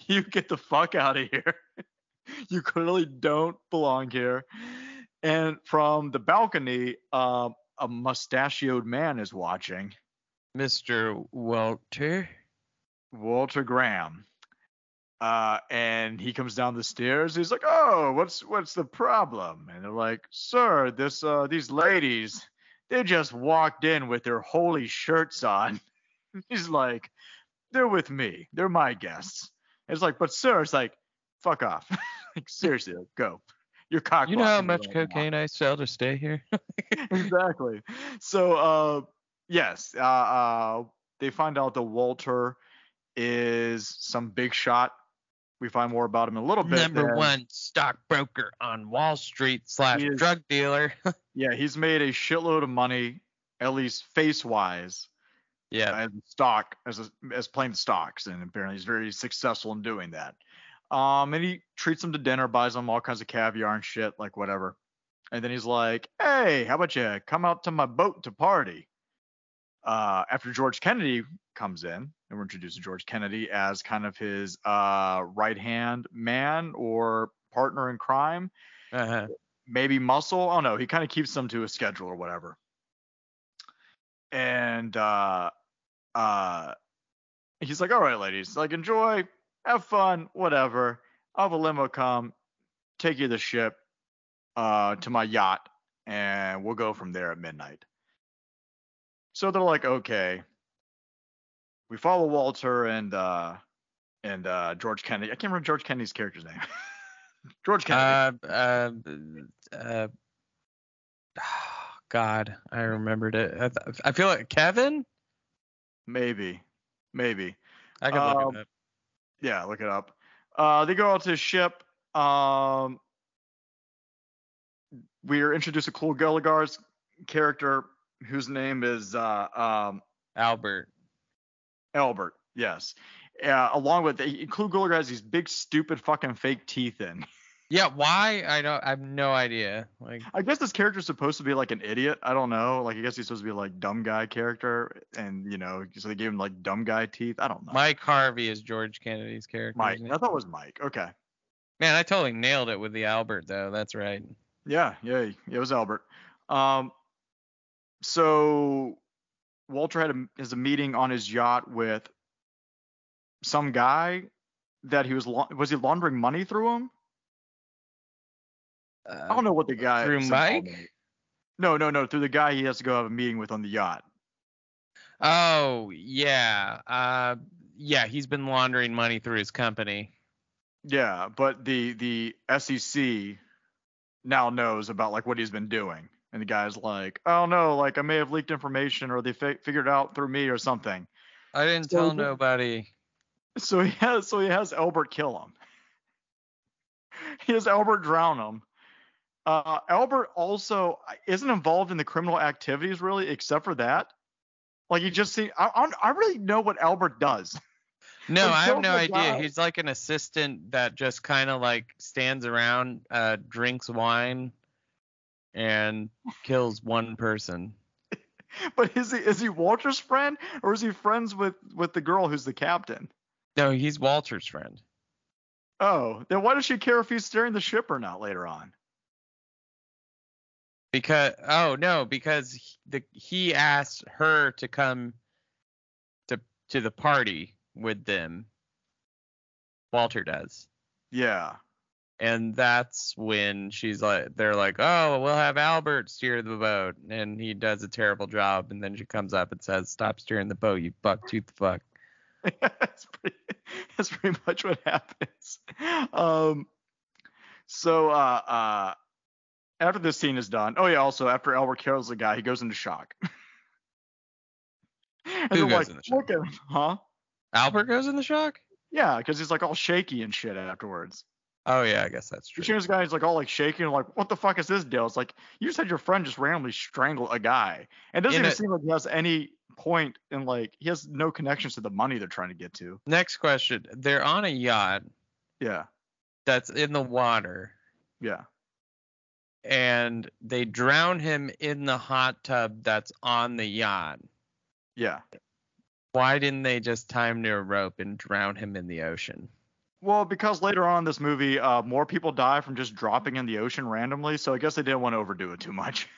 you get the fuck out of here. you clearly don't belong here. And from the balcony, um, a mustachioed man is watching. Mr. Walter. Walter Graham. Uh, and he comes down the stairs. He's like, "Oh, what's what's the problem?" And they're like, "Sir, this uh these ladies, they just walked in with their holy shirts on." <laughs> He's like, they're with me. They're my guests. It's like, but sir, it's like, fuck off. <laughs> like seriously, like, go. You're cock. You know how much right now. cocaine I sell to stay here? <laughs> exactly. So, uh, yes, uh, uh, they find out that Walter is some big shot. We find more about him in a little bit. Number then- one stockbroker on Wall Street slash is- drug dealer. <laughs> Yeah, he's made a shitload of money, at least face wise, yeah. as stock, as a, as playing stocks, and apparently he's very successful in doing that. Um, and he treats them to dinner, buys them all kinds of caviar and shit, like whatever. And then he's like, "Hey, how about you come out to my boat to party?" Uh, after George Kennedy comes in, and we're introduced to George Kennedy as kind of his uh, right hand man or partner in crime Uh-huh. maybe muscle. Oh no, he kind of keeps them to a schedule or whatever. And uh uh he's like, all right, ladies, like enjoy, have fun, whatever. I'll have a limo come, take you to the ship, uh, to my yacht, and we'll go from there at midnight. So they're like, okay. We follow Walter and uh and uh George Kennedy. I can't remember George Kennedy's character's name. <laughs> George Kennedy. Uh, uh, uh, <sighs> God, I remembered it. I, th- I feel like Kevin. maybe. Maybe. I can look Um, it up. Yeah, look it up. Uh, they go out to ship. Um, we are introduced to Clu Gulager's character, whose name is uh, um, Albert. Albert. Yes. Uh, along with the, Clu Gulager has these big, stupid, fucking fake teeth in. <laughs> Yeah, why? I don't. I have no idea. Like, I guess this character's supposed to be like an idiot. I don't know. Like, I guess he's supposed to be like dumb guy character, and you know, so they gave him like dumb guy teeth. I don't know. Mike Harvey is George Kennedy's character. Mike. I thought it was Mike. Okay. Man, I totally nailed it with the Albert though. That's right. Yeah, yeah, it was Albert. Um, so Walter had a, has a meeting on his yacht with some guy that he was la- was he laundering money through him? I don't know what the guy through Mike? involved. No, no, no, through the guy he has to go have a meeting with on the yacht. Oh yeah. Uh, yeah. He's been laundering money through his company. Yeah, but the the SEC now knows about like what he's been doing, and the guy's like, "Oh no, like I may have leaked information, or they fi- figured it out through me or something." I didn't So tell the- nobody. So he has so he has Albert kill him. <laughs> He has Albert drown him. Uh, Albert also isn't involved in the criminal activities really, except for that. Like you just see, I, I I really know what Albert does. <laughs> No, Like, I have no idea. out. He's like an assistant that just kind of like stands around, uh, drinks wine, and kills one person. <laughs> But is he is he Walter's friend or is he friends with with the girl who's the captain? No, he's Walter's friend. Oh, then why does she care if he's steering the ship or not later on? Because oh no, because he, the he asked her to come to to the party with them. Walter does. Yeah. And that's when she's like they're like, "Oh, we'll have Albert steer the boat." And he does a terrible job and then she comes up and says, "Stop steering the boat, you buck tooth fuck." <laughs> that's pretty that's pretty much what happens. Um so uh uh after this scene is done. Oh yeah, also after Albert kills the guy, he goes into shock. <laughs> and Who goes like, into shock? Look at him, huh? Albert goes in the shock? Yeah, because he's like all shaky and shit afterwards. Oh yeah, I guess that's You true. see this guy, he's like all like shaking, like, what the fuck is this deal? It's like you just had your friend just randomly strangle a guy. And it doesn't In even a- seem like he has any point in like he has no connections to the money they're trying to get to. Next question. They're on a yacht Yeah. that's in the water Yeah. And they drown him in the hot tub that's on the yacht. Yeah. Why didn't they just tie him to a rope and drown him in the ocean? Well, because later on in this movie, uh, more people die from just dropping in the ocean randomly, so I guess they didn't want to overdo it too much.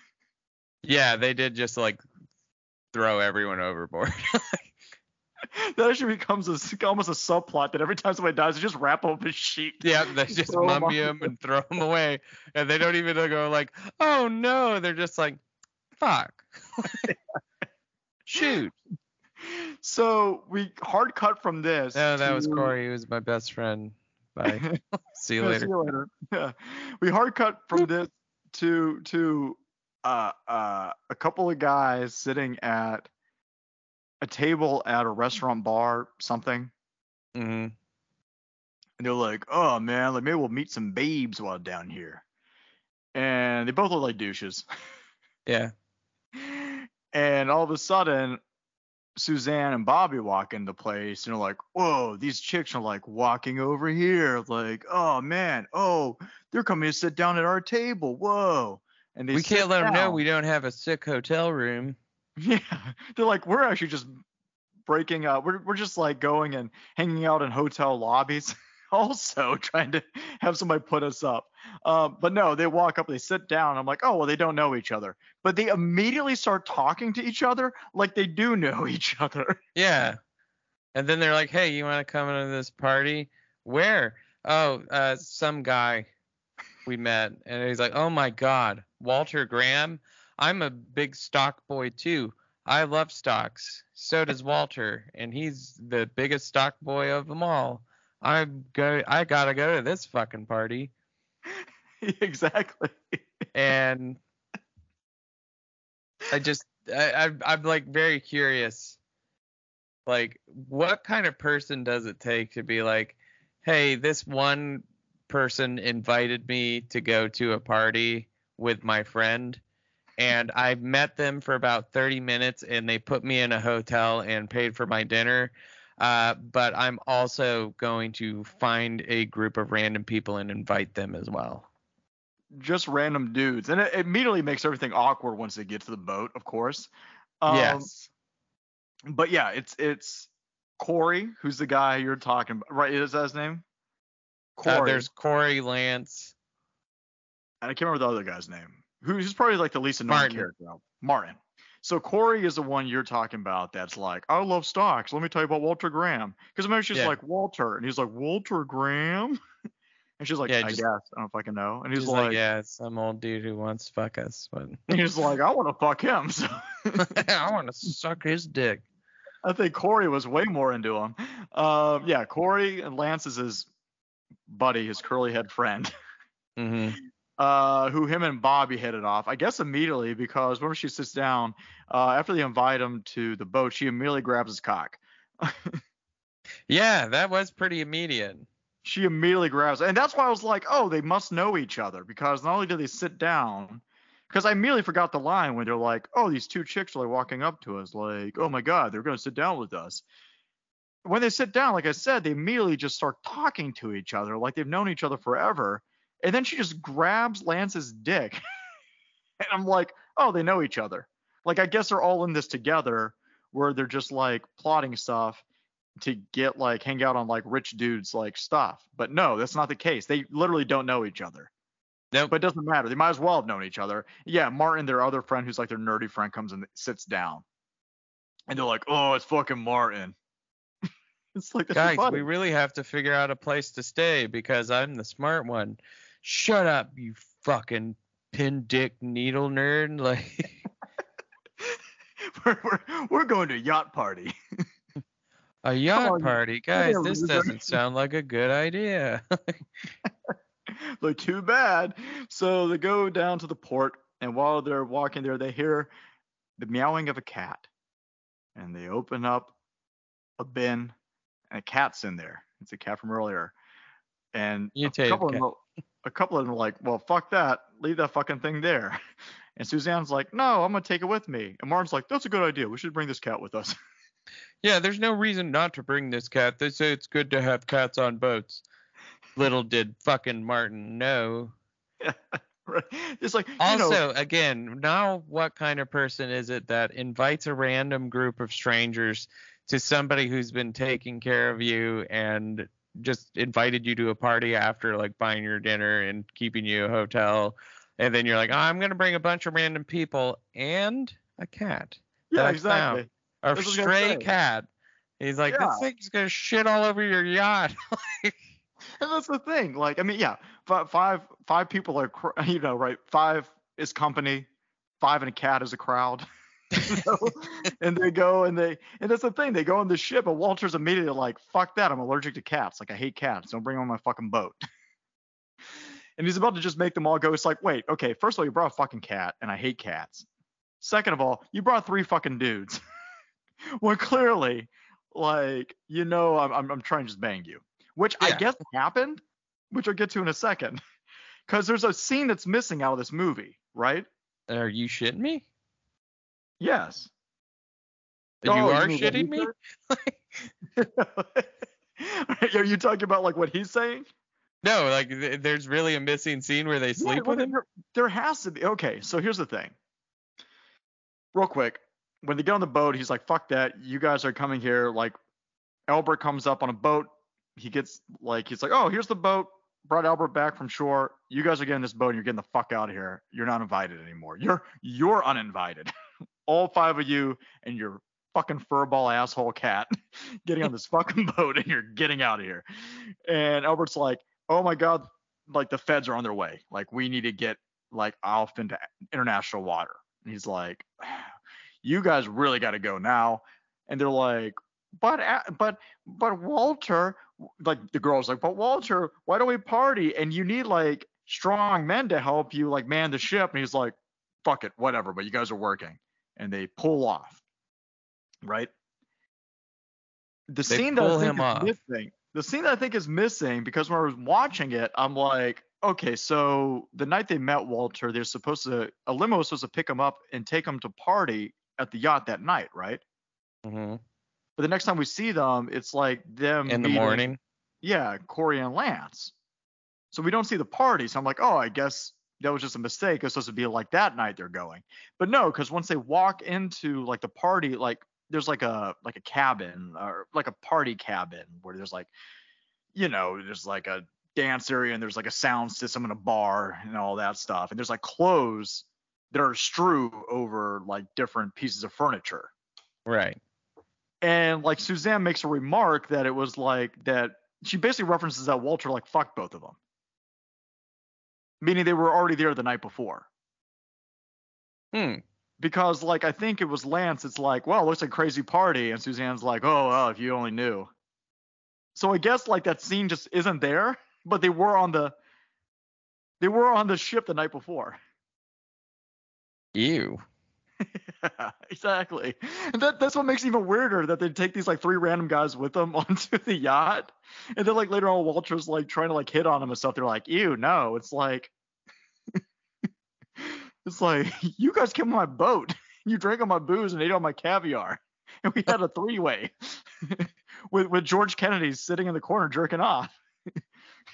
Yeah, they did just like throw everyone overboard. <laughs> <laughs> that actually becomes a, almost a subplot that every time somebody dies, they just wrap up a sheet. <laughs> yeah, they <laughs> just mummy him and throw him away, and they don't even go like, "Oh no!" They're just like, "Fuck, shoot." So we hard cut from this. No, that was Corey. He was my best friend. Bye. See you later. See you later. Yeah. We hard cut from this to to uh uh a couple of guys sitting at a table at a restaurant bar something Mm-hmm. and they're like oh man like maybe we'll meet some babes while down here and they both look like douches <laughs> Yeah. and all of a sudden Suzanne and Bobby walk into the place and they're like, whoa, these chicks are like walking over here. Like, oh man, oh, they're coming to sit down at our table. Whoa. And they We can't let them know we don't have a sick hotel room. <laughs> Yeah. They're like, we're actually just breaking up. We're, we're just like going and hanging out in hotel lobbies. <laughs> Also trying to have somebody put us up. Um, but no, they walk up, they sit down. I'm like, oh, well, they don't know each other. But they immediately start talking to each other like they do know <laughs> each other. Yeah. And then they're like, "Hey, you want to come to this party? Where? Oh, uh, some guy we met." And he's like, "Oh my God, Walter Graham. I'm a big stock boy too. I love stocks. So does Walter, and he's the biggest stock boy of them all. I'm go. I gotta go to this fucking party." <laughs> exactly. and I just I, I I'm like very curious. Like, what kind of person does it take to be like, hey, this one person invited me to go to a party with my friend, and I met them for about 30 minutes, and they put me in a hotel and paid for my dinner. Uh, but I'm also going to find a group of random people and invite them as well. Just random dudes. And it immediately makes everything awkward once they get to the boat, of course. Um, yes. But yeah, it's it's Corey, who's the guy you're talking about. Right, is that his name? Corey. Uh, there's Corey Lance. and I can't remember the other guy's name. Who's probably like the least annoying Martin. character. Martin. So Corey is the one you're talking about that's like, I love stocks. Let me tell you about Walter Graham. Because I remember she's Yeah. like Walter, and he's like Walter Graham, <laughs> and she's like, Yeah, I just- guess I don't know if I know. And he's, like, like, yeah, it's some old dude who wants to fuck us, but <laughs> he's like, I want to fuck him. <laughs> So I want to suck his dick. I think Corey was way more into him. Um, yeah, Corey and Lance is his buddy, his curly head friend. hmm uh, who him and Bobby hit it off. I guess immediately because whenever she sits down, uh, after they invite him to the boat, she immediately grabs his cock. <laughs> Yeah, that was pretty immediate. She immediately grabs, and that's why I was like, oh, they must know each other because not only do they sit down, because I immediately forgot the line when they're like, oh, these two chicks are like walking up to us, like, oh my god, they're gonna sit down with us. When they sit down, like I said, they immediately just start talking to each other like they've known each other forever. And then she just grabs Lance's dick. <laughs> and I'm like, oh, they know each other. Like, I guess they're all in this together where they're just like plotting stuff to get like hang out on like rich dudes like stuff. But no, that's not the case. They literally don't know each other. Nope. But it doesn't matter. They might as well have known each other. Yeah, Martin, their other friend who's like their nerdy friend, comes and sits down. And they're like, oh, it's fucking Martin. <laughs> it's like, Guys, we really have to figure out a place to stay because I'm the smart one. Shut up, you fucking pin dick needle nerd. <laughs> Like, <laughs> we're, we're, we're going to a yacht party. a yacht on, party. Guys, this doesn't sound like a good idea. <laughs> like too bad. So they go down to the port, and while they're walking there, they hear the meowing of a cat, and they open up a bin, and a cat's in there. It's a cat from earlier, and You take a take couple of cat. them, are- a couple of them are like, "Well, fuck that, leave that fucking thing there." <laughs> And Suzanne's like, "No, I'm gonna take it with me." And Martin's like, "That's a good idea. We should bring this cat with us." <laughs> yeah, there's no reason not to bring this cat. They say it's good to have cats on boats. Little did fucking Martin know. <laughs> right? It's like you Also, know, again, now what kind of person is it that invites a random group of strangers to somebody who's been taking care of you and just invited you to a party after like buying your dinner and keeping you a hotel and then you're like, oh, I'm gonna bring a bunch of random people and a cat, yeah, exactly. a That's what I was gonna stray cat. He's like, Yeah. this thing's gonna shit all over your yacht. <laughs> And that's the thing. Like, I mean, yeah, five five people are, <laughs> you know, right? Five is company, five and a cat is a crowd. <laughs> <laughs> And they go and they and that's the thing. They go on the ship and Walter's immediately like, fuck that. I'm allergic to cats. Like I hate cats. Don't bring them on my fucking boat. <laughs> and he's about to just make them all go. It's like, wait, okay, first of all, you brought a fucking cat, and I hate cats. Second of all, you brought three fucking dudes. <laughs> well, clearly, like, you know, I'm, I'm, I'm trying to just bang you, which I guess happened, which I'll get to in a second. Because there's a scene that's missing out of this movie, right? Are you shitting me? Yes. You Oh, are mean what he shitting me? <laughs> Are you talking about like what he's saying? No, like th- there's really a missing scene where they Yeah, sleep well, with him. There, there has to be. Okay, so here's the thing. Real quick, when they get on the boat, he's like, "Fuck that! You guys are coming here." Like, Albert comes up on a boat. He gets like, he's like, "Oh, here's the boat. Brought Albert back from shore. You guys are getting this boat. and You're getting the fuck out of here. You're not invited anymore. You're you're uninvited. <laughs> All five of you and your fucking furball asshole cat <laughs> getting on this <laughs> fucking boat, and you're getting out of here." And Albert's like, "Oh my god, like the feds are on their way. Like we need to get like off into international water. And he's like, you guys really got to go now. And they're like, but but but Walter, like the girl's like, but Walter, why don't we party? And you need like strong men to help you like man the ship. And he's like, fuck it, whatever. But you guys are working. And they pull off. Right. The They scene that I think is off. missing the scene that I think is missing because when I was watching it, I'm like, okay, so the night they met Walter, they're supposed to a limo was supposed to pick him up and take him to party at the yacht that night, right? Mm-hmm. But the next time we see them, it's like them In the morning. Yeah, Corey and Lance. So we don't see the party. So I'm like, oh, I guess that was just a mistake. It's supposed to be like that night they're going. But no, because once they walk into like the party, like there's like a like a cabin or like a party cabin where there's like, you know, there's like a dance area and there's like a sound system and a bar and all that stuff. And there's like clothes that are strewn over like different pieces of furniture Right. and like Suzanne makes a remark that it was like that she basically references that Walter like fucked both of them, meaning they were already there the night before. Hmm. Because like I think it was Lance, it's like, well, it looks like a crazy party, and Suzanne's like, oh, well, if you only knew. So I guess like that scene just isn't there, but they were on the they were on the ship the night before. Ew. <laughs> exactly. And that, that's what makes it even weirder that they take these like three random guys with them <laughs> onto the yacht. And then like later on Walter's like trying to like hit on him and stuff. They're like, ew, no. It's like <laughs> it's like you guys came on my boat. You drank on my booze and ate on my caviar. And we had a three way with with George Kennedy sitting in the corner jerking off.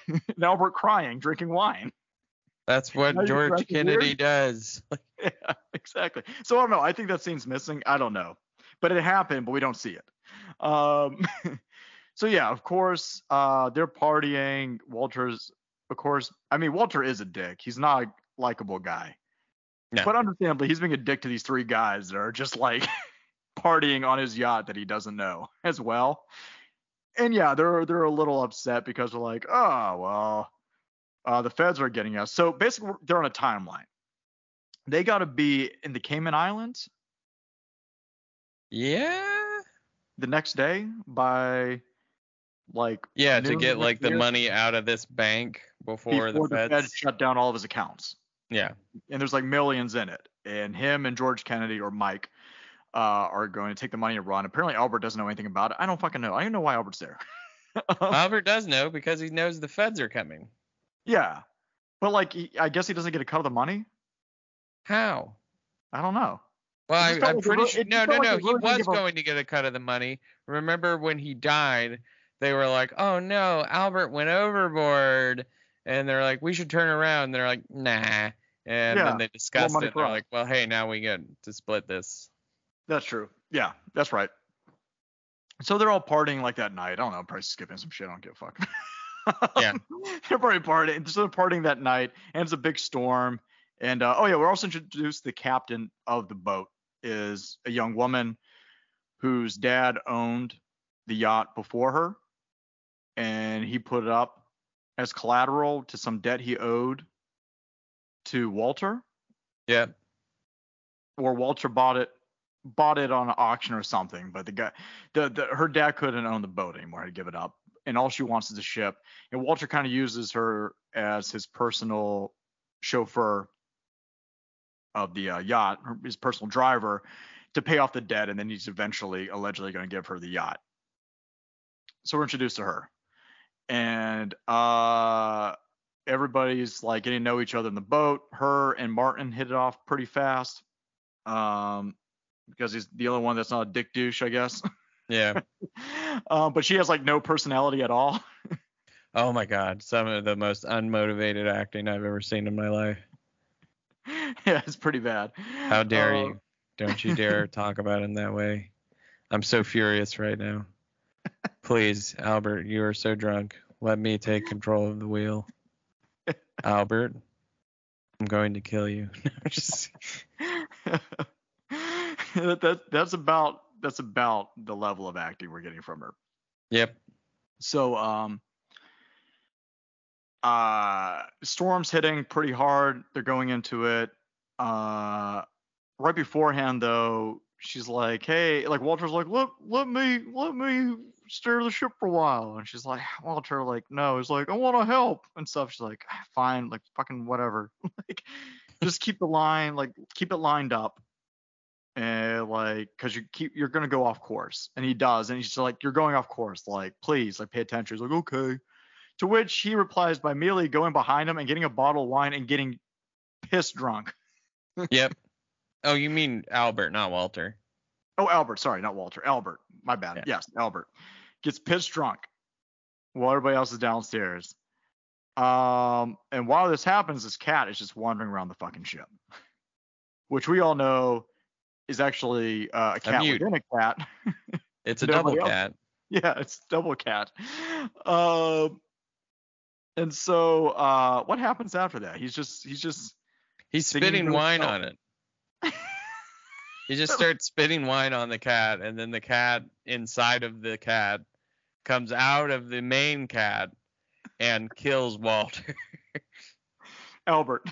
and Albert crying, drinking wine. That's what George Kennedy weird? does. <laughs> Yeah, exactly. So I don't know. I think that scene's missing. I don't know, but it happened, but we don't see it. Um, <laughs> so yeah, of course, uh, they're partying. Walter's, of course. I mean, Walter is a dick. He's not a likable guy. No. But understandably, he's being a dick to these three guys that are just like <laughs> partying on his yacht that he doesn't know as well. And yeah, they're they're a little upset because they're like, oh well, uh, the feds are getting us. So basically, they're on a timeline. They got to be in the Cayman Islands Yeah. the next day by like Yeah, to get like the money out of this bank before, before the the feds. feds shut down all of his accounts. Yeah. and there's like millions in it. And him and George Kennedy or Mike uh, are going to take the money and run. Apparently Albert doesn't know anything about it. I don't fucking know. I don't know why Albert's there. <laughs> Albert does know because he knows the feds are coming. Yeah, but like he, I guess he doesn't get a cut of the money. How? I don't know. Well, I, I'm like pretty sure. it No, no, like no. He really was give a- going to get a cut of the money. Remember when he died? They were like, "Oh no, Albert went overboard," and they're like, "We should turn around." And they're like, "Nah." And Yeah, then they discussed it. And they're us. like, "Well, hey, now we get to split this." That's true. Yeah, that's right. So they're all partying like that night. I don't know. Probably skipping some shit. I don't give a fuck. <laughs> Yeah. <laughs> they're probably partying. So they're partying that night, and it's a big storm. And uh, oh yeah, we're also introduced the captain of the boat is a young woman whose dad owned the yacht before her, and he put it up as collateral to some debt he owed to Walter, Yeah. or Walter bought it bought it on an auction or something, but the guy, the, the her dad couldn't own the boat anymore. Had to give it up, and all she wants is a ship. And Walter kind of uses her as his personal chauffeur of the uh, yacht, his personal driver, to pay off the debt, and then he's eventually allegedly going to give her the yacht. So we're introduced to her, and uh, everybody's like getting to know each other in the boat. Her and Martin hit it off pretty fast, um, because he's the only one that's not a dick douche, I guess. <laughs> Yeah. <laughs> um, but she has like no personality at all. Oh my God, some of the most unmotivated acting I've ever seen in my life. <laughs> yeah, it's pretty bad. How dare Uh, you? Don't you dare <laughs> talk about him that way. I'm so furious right now. Please, Albert, you are so drunk. Let me take control of the wheel. Albert, I'm going to kill you. That, that that's about that's about the level of acting we're getting from her. yep. So um uh storm's hitting pretty hard. They're going into it. Uh right beforehand though, she's like, Hey, like Walter's like, let let me let me steer the ship for a while. And she's like, Walter, like, no, he's like, I wanna help and stuff. She's like, "Ah, fine, like fucking whatever. <laughs> like just keep the line, like keep it lined up. And like, cause you keep, you're gonna go off course, and he does, and he's just like, you're going off course, like, please, like, pay attention. He's like, okay. To which he replies by immediately going behind him and getting a bottle of wine and getting pissed drunk. Yep. <laughs> Oh, you mean Albert, not Walter. Oh, Albert, sorry, not Walter. Albert, my bad. Yeah. Yes, Albert gets pissed drunk while everybody else is downstairs. Um, and while this happens, this cat is just wandering around the fucking ship, which we all know is actually uh, a cat mute. within a cat. <laughs> It's a double else- cat. yeah, it's double cat. Um, and so uh, what happens after that? He's just he's just He's spitting wine himself. on it. <laughs> He just starts spitting wine on the cat, and then the cat inside of the cat comes out of the main cat and kills Walter. Albert.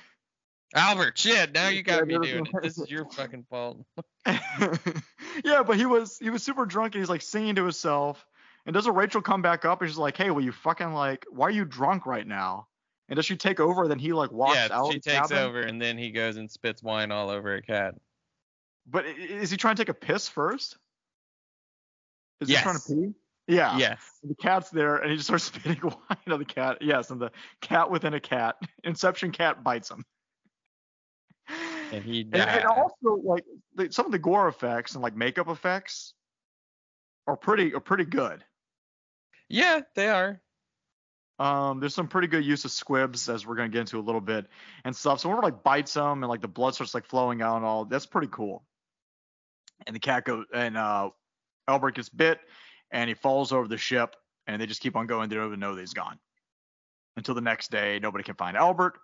Albert, shit, now you got me Yeah, doing it. This is your <laughs> fucking fault. <laughs> yeah, but he was he was super drunk and he's like singing to himself. And doesn't Rachel come back up and she's like, "Hey, will you fucking like, why are you drunk right now?" And does she take over? Then he like walks yeah, out. she takes cabin? over, and then he goes and spits wine all over a cat. But is he trying to take a piss first? Is he trying to pee? Yeah. Yes. The cat's there and he just starts <laughs> spitting wine on the cat. Yes, and the cat within a cat. Inception cat bites him. And he And, and also like the, some of the gore effects and like makeup effects are pretty are pretty good. Yeah, they are. Um, there's some pretty good use of squibs as we're gonna get into a little bit and stuff. So when it like bites him and like the blood starts like flowing out and all, that's pretty cool. And the cat goes and uh, Albert gets bit and he falls over the ship and they just keep on going. They don't even know that he's gone until the next day. Nobody can find Albert.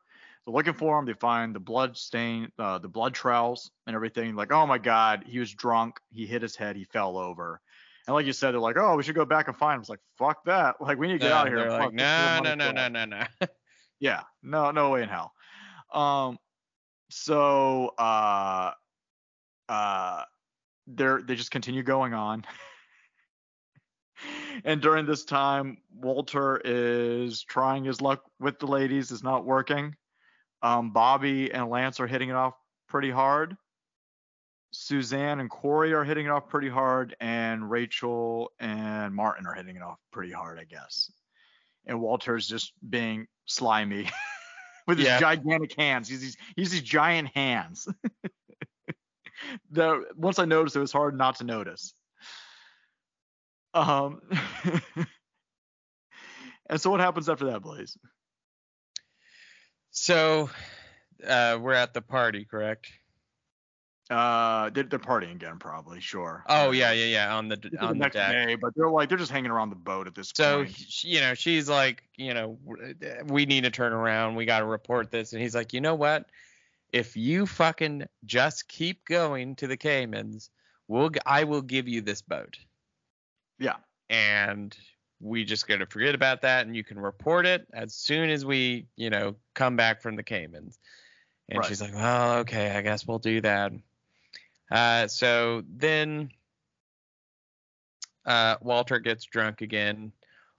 They're looking for him. They find the blood stain, uh, the blood trails and everything. Like, oh my God, he was drunk. He hit his head. He fell over. And like you said, they're like, oh, we should go back and find him. It's like, fuck that. <laughs> Like, we need to get No, out of here. Like, this no, no, no, no, no, no. Yeah, no, no way in hell. Um, so uh, uh, they're they just continue going on. <laughs> and during this time, Walter is trying his luck with the ladies, is not working. Um, Bobby and Lance are hitting it off pretty hard. Suzanne and Corey are hitting it off pretty hard, and Rachel and Martin are hitting it off pretty hard, I guess. And Walter's just being slimy <laughs> with his Yeah. gigantic hands. He's these, he's these giant hands. <laughs> the once I noticed, it was hard not to notice. Um, <laughs> and so what happens after that, Blaze? So, uh, we're at the party, correct? Uh, they're, they're partying again, probably. Sure. Oh yeah, yeah, yeah. On the is on the the next deck. day, but they're like they're just hanging around the boat at this So point. he- you know, she's like, you know, we need to turn around. We got to report this, and he's like, you know what? If you fucking just keep going to the Caymans, we'll I will give you this boat, Yeah. and we just got to forget about that, and you can report it as soon as we, you know, come back from the Caymans. And Right. she's like, well, okay, I guess we'll do that. Uh, so then uh, Walter gets drunk again,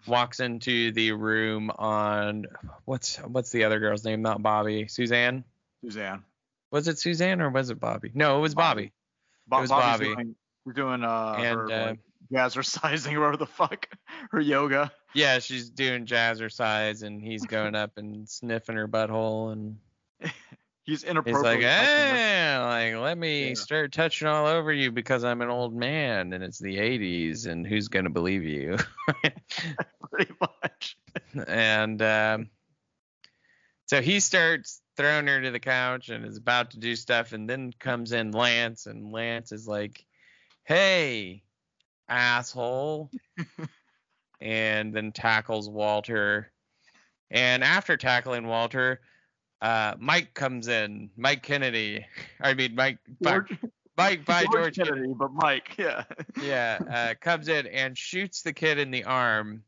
walks into the room on what's what's the other girl's name? Not Bobby, Suzanne. Suzanne. Was it Suzanne or was it Bobby? No, it was Bobby. Bo- It was Bobby's Bobby. Doing, we're doing uh, And, her uh, jazzercising or whatever the fuck <laughs> her yoga. Yeah, she's doing jazzercise and he's going up and sniffing her butthole and <laughs> He's inappropriate. he's like, eh, like let me Yeah. start touching all over you because I'm an old man and it's the 80s and who's gonna believe you? <laughs> pretty much. and um, so he starts throwing her to the couch and is about to do stuff and then comes in lance and lance is like hey asshole. <laughs> And then tackles walter. And after tackling walter uh, mike comes in. Mike kennedy. <laughs> I mean mike George, mike by george, George kennedy Kennedy, but Mike, yeah. yeah, uh, comes in and shoots the kid in the arm,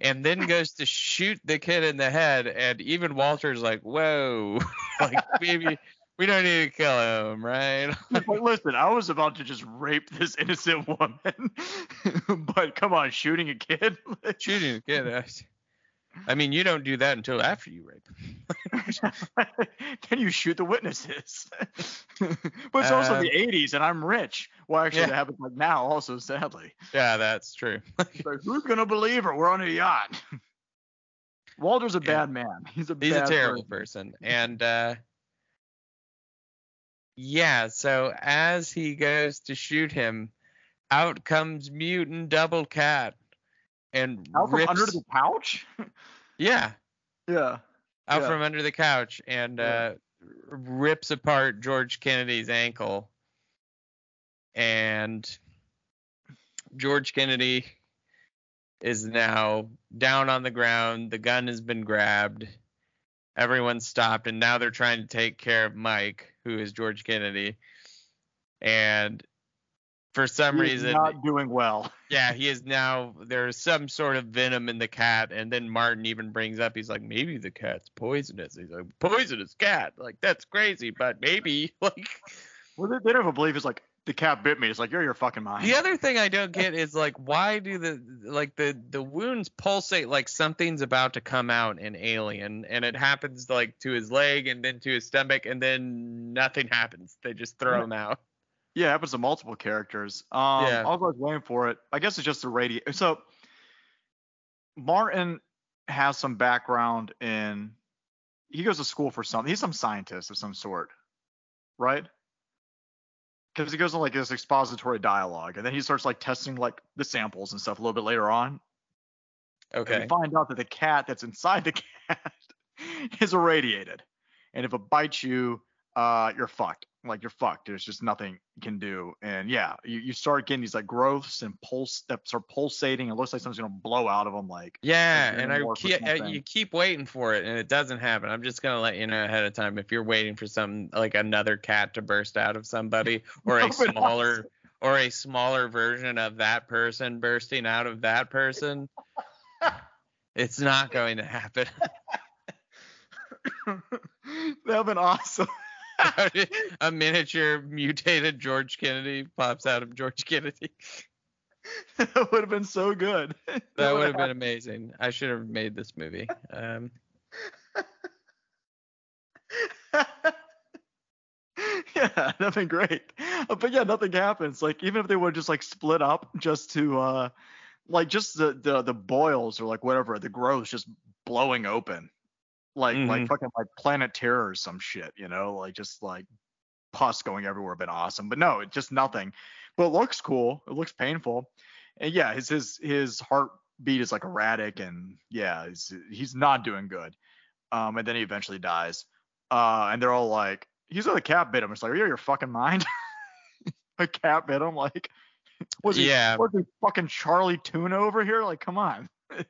and then <laughs> goes to shoot the kid in the head. And even Walter's like, "Whoa, like maybe we don't need to kill him, right?" <laughs> Like, listen, I was about to just rape this innocent <laughs> woman, <laughs> but come on, shooting a kid. Shooting a kid. uh, I mean, you don't do that until after you rape. then you shoot the witnesses. but it's also Uh, the 80s, and I'm rich. Well, actually, Yeah. that happens like now, also, sadly. Yeah, that's true. Like, who's gonna believe her? We're on a yacht. Walter's a Yeah. bad man. He's a He's a terrible person. person. And uh yeah, so as he goes to shoot him, out comes mutant double cat and Out from under the couch. <laughs> Yeah, yeah. out Yeah. from under the couch and Yeah. uh rips apart George Kennedy's ankle. And George Kennedy is now down on the ground. The gun has been grabbed. Everyone's stopped, and now they're trying to take care of Mike, who is George Kennedy. And for some reason, not doing well. <laughs> yeah, he is now. There's some sort of venom in the cat, and then Martin even brings up, he's like, maybe the cat's poisonous. He's like, poisonous cat, like that's crazy, but maybe <laughs> like. Well, they, don't even believe it's like the cat bit me. It's like you're your fucking mind. The other thing I don't get is like why do the like the the wounds pulsate like something's about to come out in Alien and it happens like to his leg and then to his stomach and then nothing happens. They just throw him out. Yeah, it happens to multiple characters. Um, Yeah. I was waiting for it. I guess it's just the radio. So Martin has some background in. He goes to school for something. He's some scientist of some sort, right? Because he goes on like this expository dialogue, and then he starts like testing like the samples and stuff a little bit later on. And Okay. we find out that the cat that's inside the <laughs> cat is irradiated, and if it bites you, uh, you're fucked. Like you're fucked. There's just nothing you can do. And yeah, you, you start getting these like growths and pulse that start pulsating. It looks like something's gonna blow out of them. Like Yeah, and I keep, you keep waiting for it and it doesn't happen. I'm just gonna let you know ahead of time if you're waiting for some like another cat to burst out of somebody <laughs> or a No, smaller or a smaller version of that person bursting out of that person. <laughs> It's not going to happen. <laughs> that'd been awesome. <laughs> a miniature mutated George Kennedy pops out of George Kennedy. <laughs> that would have been so good. That would have been amazing. I should have made this movie. Um, <laughs> yeah, that'd been great. But yeah, nothing happens. Like even if they would just like split up just to uh like just the the the boils or like whatever, the growths just blowing open. Like like Mhm. fucking like planet terror or some shit, you know, like just like pus going everywhere been awesome. But no, it just nothing. But it looks cool. It looks painful. And yeah, his his his heartbeat is like erratic and yeah, he's he's not doing good. Um and then he eventually dies. Uh and they're all like, he's got a cat bit him. It's like, are you your fucking mind? <laughs> a cat bit him like <laughs> was he Yeah. was he fucking Charlie Tuna over here? Like, come on. <laughs>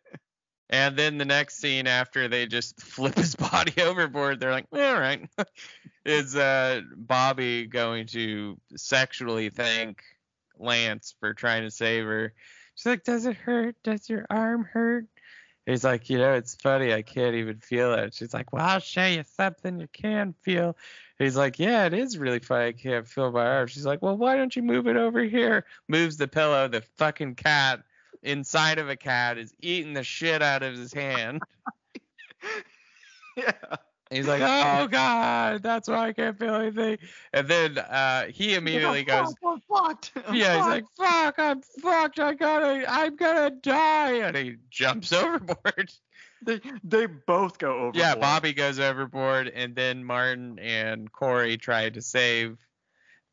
and then the next scene after they just <laughs> flip his body <laughs> overboard, they're like, all right, <laughs> is uh, Bobby going to sexually thank Lance for trying to save her? She's like, does it hurt? Does your arm hurt? He's like, you know, it's funny. I can't even feel it. She's like, well, I'll show you something you can feel. He's like, yeah, it is really funny. I can't feel my arm. She's like, well, why don't you move it over here? Moves the pillow. The fucking cat inside of a cat is eating the shit out of his hand. <laughs> yeah. He's like, oh god, that's why I can't feel anything. And then uh, he immediately goes, "I'm fucked." I'm yeah, he's like, fuck, I'm fucked. I gotta, I'm gonna die. And he jumps <laughs> overboard. they they both go over. Yeah, Bobby goes overboard, and then Martin and Corey try to save.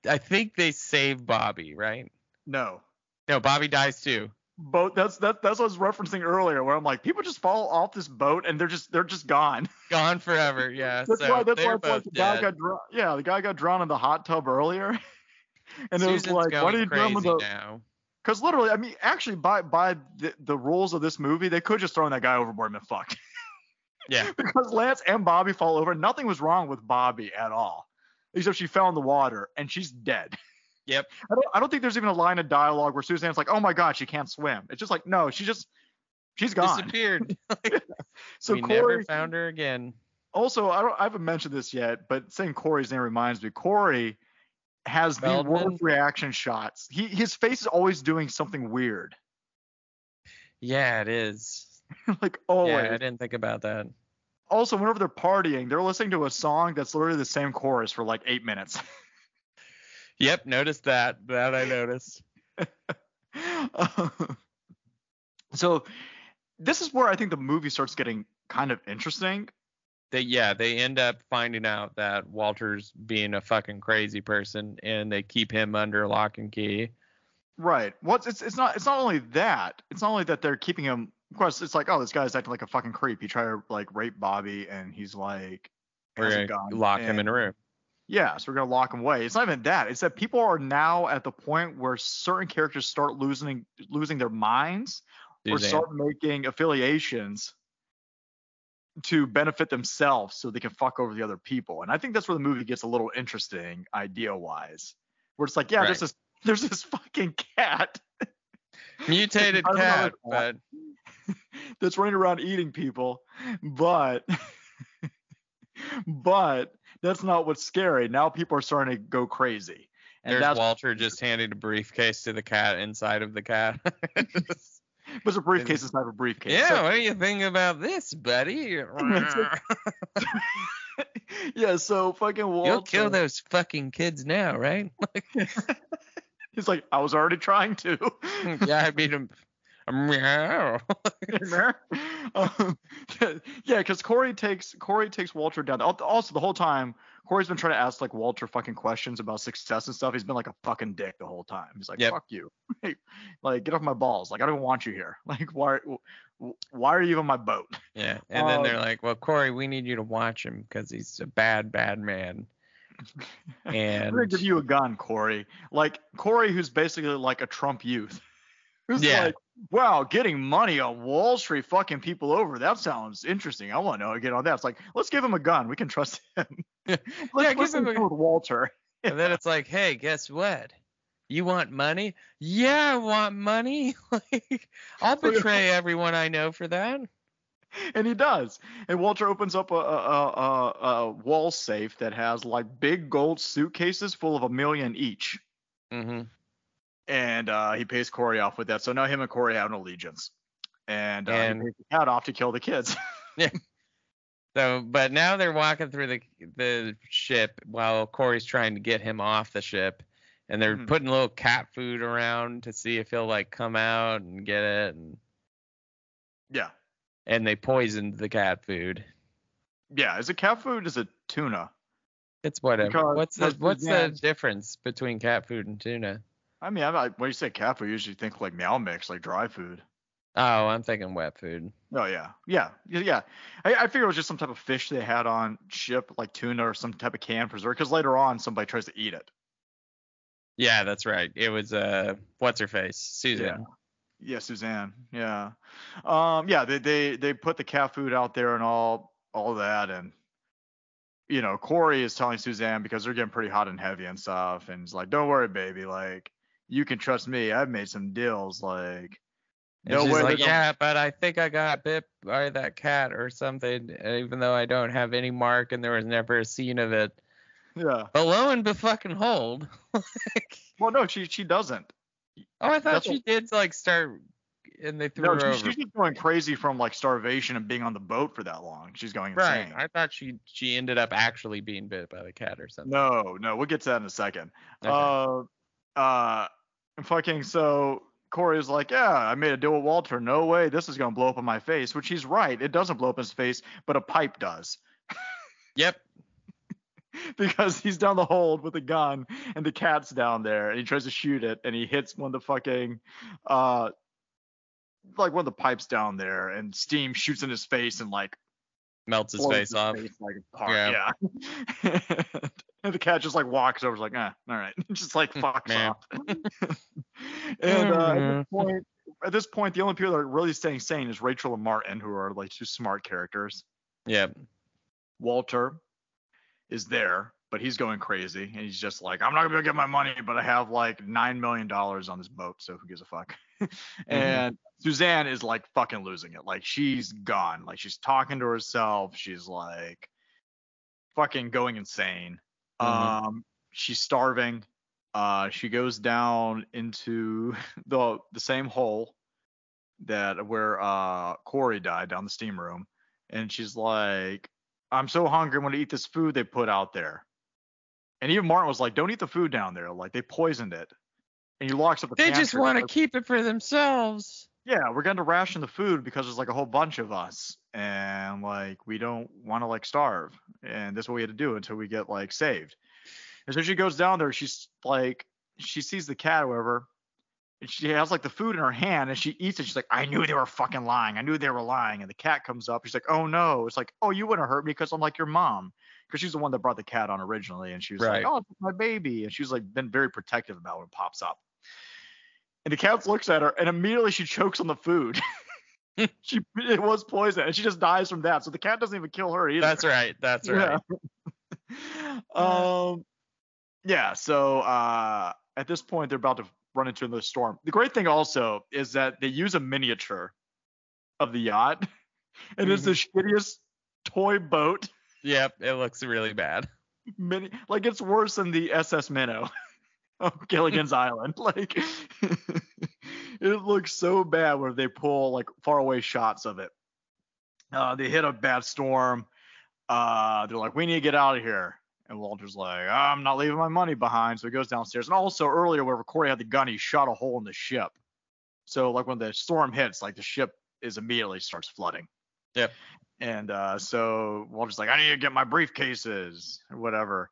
I think they save Bobby, right? No. No, Bobby dies too. Boat. That's that. That's what I was referencing earlier, where I'm like, people just fall off this boat and they're just they're just gone. <laughs> Gone forever. Yeah. That's so why. That's why like the guy got drowned. Yeah, the guy got drawn in the hot tub earlier. <laughs> and it was Susan's like, what are you doing with the? now? Because literally, I mean, actually, by by the, the rules of this movie, they could just throw that guy overboard and fucked. <laughs> Yeah. because Lance and Bobby fall over. Nothing was wrong with Bobby at all, except she fell in the water and she's dead. Yep. I don't, I don't think there's even a line of dialogue where Suzanne's like, "Oh my God, she can't swim." It's just like, no, she just she's gone. Disappeared. <laughs> <laughs> So we Corey, never found her again. also, I don't, I haven't mentioned this yet, but saying Corey's name reminds me. Corey has the worst reaction shots. He his face is always doing something weird, Yeah, it is. <laughs> like always. Yeah, I didn't think about that. Also, whenever they're partying, they're listening to a song that's literally the same chorus for like eight minutes. Yep, noticed that. That I noticed. <laughs> so this is where I think the movie starts getting kind of interesting. They yeah, they end up finding out that Walter's being a fucking crazy person and they keep him under lock and key. Right. What's it's it's not it's not only that. It's not only that they're keeping him. Of course, it's like oh this guy's acting like a fucking creep. He tried to like rape Bobby and he's like We're has a gonna gun. lock him in a room. Yeah, so we're gonna lock him away. It's not even that. It's that people are now at the point where certain characters start losing losing their minds or Suzanne. start making affiliations to benefit themselves so they can fuck over the other people. And I think that's where the movie gets a little interesting idea wise. Where it's like, yeah, there's this <laughs> there's this fucking cat <laughs> Mutated I don't know cat, but <laughs> that's running around eating people, but but that's not what's scary. Now people are starting to go crazy. And there's that's Walter just handing a briefcase to the cat inside of the cat. <laughs> but it's a briefcase inside of a briefcase. yeah, So- what do you think about this, buddy? <laughs> <laughs> yeah, so fucking Walter. You'll kill those fucking kids now, right? He's like, I was already trying to. yeah, I mean, <laughs> meow. um, yeah, because Corey takes Corey takes Walter down. Also, the whole time Corey's been trying to ask like Walter fucking questions about success and stuff. He's been like a fucking dick the whole time. He's like, Yep. fuck you, <laughs> like get off my balls. Like I don't want you here. <laughs> Like why why are you on my boat? Yeah, and then they're Um, like, "Well, Corey, we need you to watch him because he's a bad, bad man." And We're gonna give you a gun, Corey. Like Corey, who's basically like a Trump youth. Who's Yeah. like, wow, getting money on Wall Street, fucking people over. That sounds interesting. I want to know get on that. It's like, let's give him a gun. We can trust him. <laughs> <laughs> let's Yeah, give him a- with Walter. <laughs> and then it's like, "Hey, guess what? You want money? Yeah, I want money. like, I'll betray everyone I know for that." And he does. And Walter opens up a, a, a, a, a wall safe that has like big gold suitcases full of a million each. Mm-hmm. And uh, he pays Corey off with that. So now him and Corey have an allegiance. And, uh, And- he pays the cat off to kill the kids. <laughs> yeah. So, but now they're walking through the the ship while Corey's trying to get him off the ship, and they're Mhm. putting little cat food around to see if he'll like come out and get it, and yeah. and they poisoned the cat food. Yeah. Is it cat food? Is it tuna? It's whatever. Because what's the what's the difference between cat food and tuna? I mean, I, when you say cat food, you usually think like meow mix, like dry food. Oh, I'm thinking wet food. Oh yeah, yeah, yeah. yeah. I, I figured it was just some type of fish they had on ship, like tuna or some type of canned preserve. Because later on, somebody tries to eat it. Yeah, that's right. It was uh, what's her face, Susan. Yeah, Suzanne. Yeah. Um. Yeah. They they they put the cat food out there and all all that, and you know Corey is telling Suzanne because they're getting pretty hot and heavy and stuff, and he's like, "Don't worry, baby. Like you can trust me. I've made some deals. Like No way like, yeah, but I think I got bit by that cat or something, even though I don't have any mark and there was never a scene of it. Yeah. But lo and fucking hold. <laughs> like, Well, no, she she doesn't. oh, I thought That's she did like start and they threw No, her she, over. she's just going crazy from like starvation and being on the boat for that long. She's going right. insane. I thought she she ended up actually being bit by the cat or something. No, no, we'll get to that in a second. Okay. Uh, uh, fucking so Corey is like, yeah, I made a deal with Walter. No way, this is gonna blow up in my face. Which he's right. It doesn't blow up in his face, but a pipe does. <laughs> Yep. <laughs> because he's down the hold with a gun and the cat's down there and he tries to shoot it and he hits one of the fucking uh like one of the pipes down there and steam shoots in his face and like Melts his face off. like apart. Yeah. Yeah. <laughs> and the cat just like walks over, like, ah, all right, <laughs> just like <laughs> fucks off. <laughs> and uh, at this point, at this point, the only people that are really staying sane is Rachel and Martin, who are like two smart characters. Yeah. Walter is there, but he's going crazy, and he's just like, I'm not gonna be able to get my money, but I have like nine million dollars on this boat, so who gives a fuck? and Suzanne is like fucking losing it. Like she's gone. Like she's talking to herself. She's like fucking going insane. Mhm. Um, she's starving. Uh, she goes down into <laughs> the the same hole that where uh Corey died down the steam room, and she's like, "I'm so hungry. I'm gonna eat this food they put out there." And even Martin was like, "Don't eat the food down there. Like they poisoned it." And he locks up the They just want to keep it for themselves. Yeah, we're going to ration the food because there's like a whole bunch of us, and like we don't want to like starve, and that's what we had to do until we get like saved. And so she goes down there. She's like, she sees the cat, or whatever, and she has like the food in her hand, and she eats it. She's like, I knew they were fucking lying. I knew they were lying. And the cat comes up. She's like, Oh no. It's like, Oh, you wouldn't hurt me because I'm like your mom, because she's the one that brought the cat on originally, and she was Right. like, Oh, it's my baby, and she's like been very protective about when it pops up. And the cat looks at her, and immediately she chokes on the food. <laughs> she it was poison, and she just dies from that. So the cat doesn't even kill her either. That's right. That's right. Yeah. <laughs> um, yeah. So uh, at this point, they're about to run into another storm. The great thing also is that they use a miniature of the yacht, <laughs> and it's the shittiest toy boat. Yep. It looks really bad. Mini, like it's worse than the SS Minnow of Gilligan's Island. <laughs> Like it looks so bad where they pull like far away shots of it. Uh, they hit a bad storm. Uh, they're like, we need to get out of here. And Walter's like, I'm not leaving my money behind. So he goes downstairs. And also earlier, wherever Corey had the gun, he shot a hole in the ship. So like when the storm hits, like the ship is immediately starts flooding. Yep. And uh, so Walter's like, I need to get my briefcases or whatever.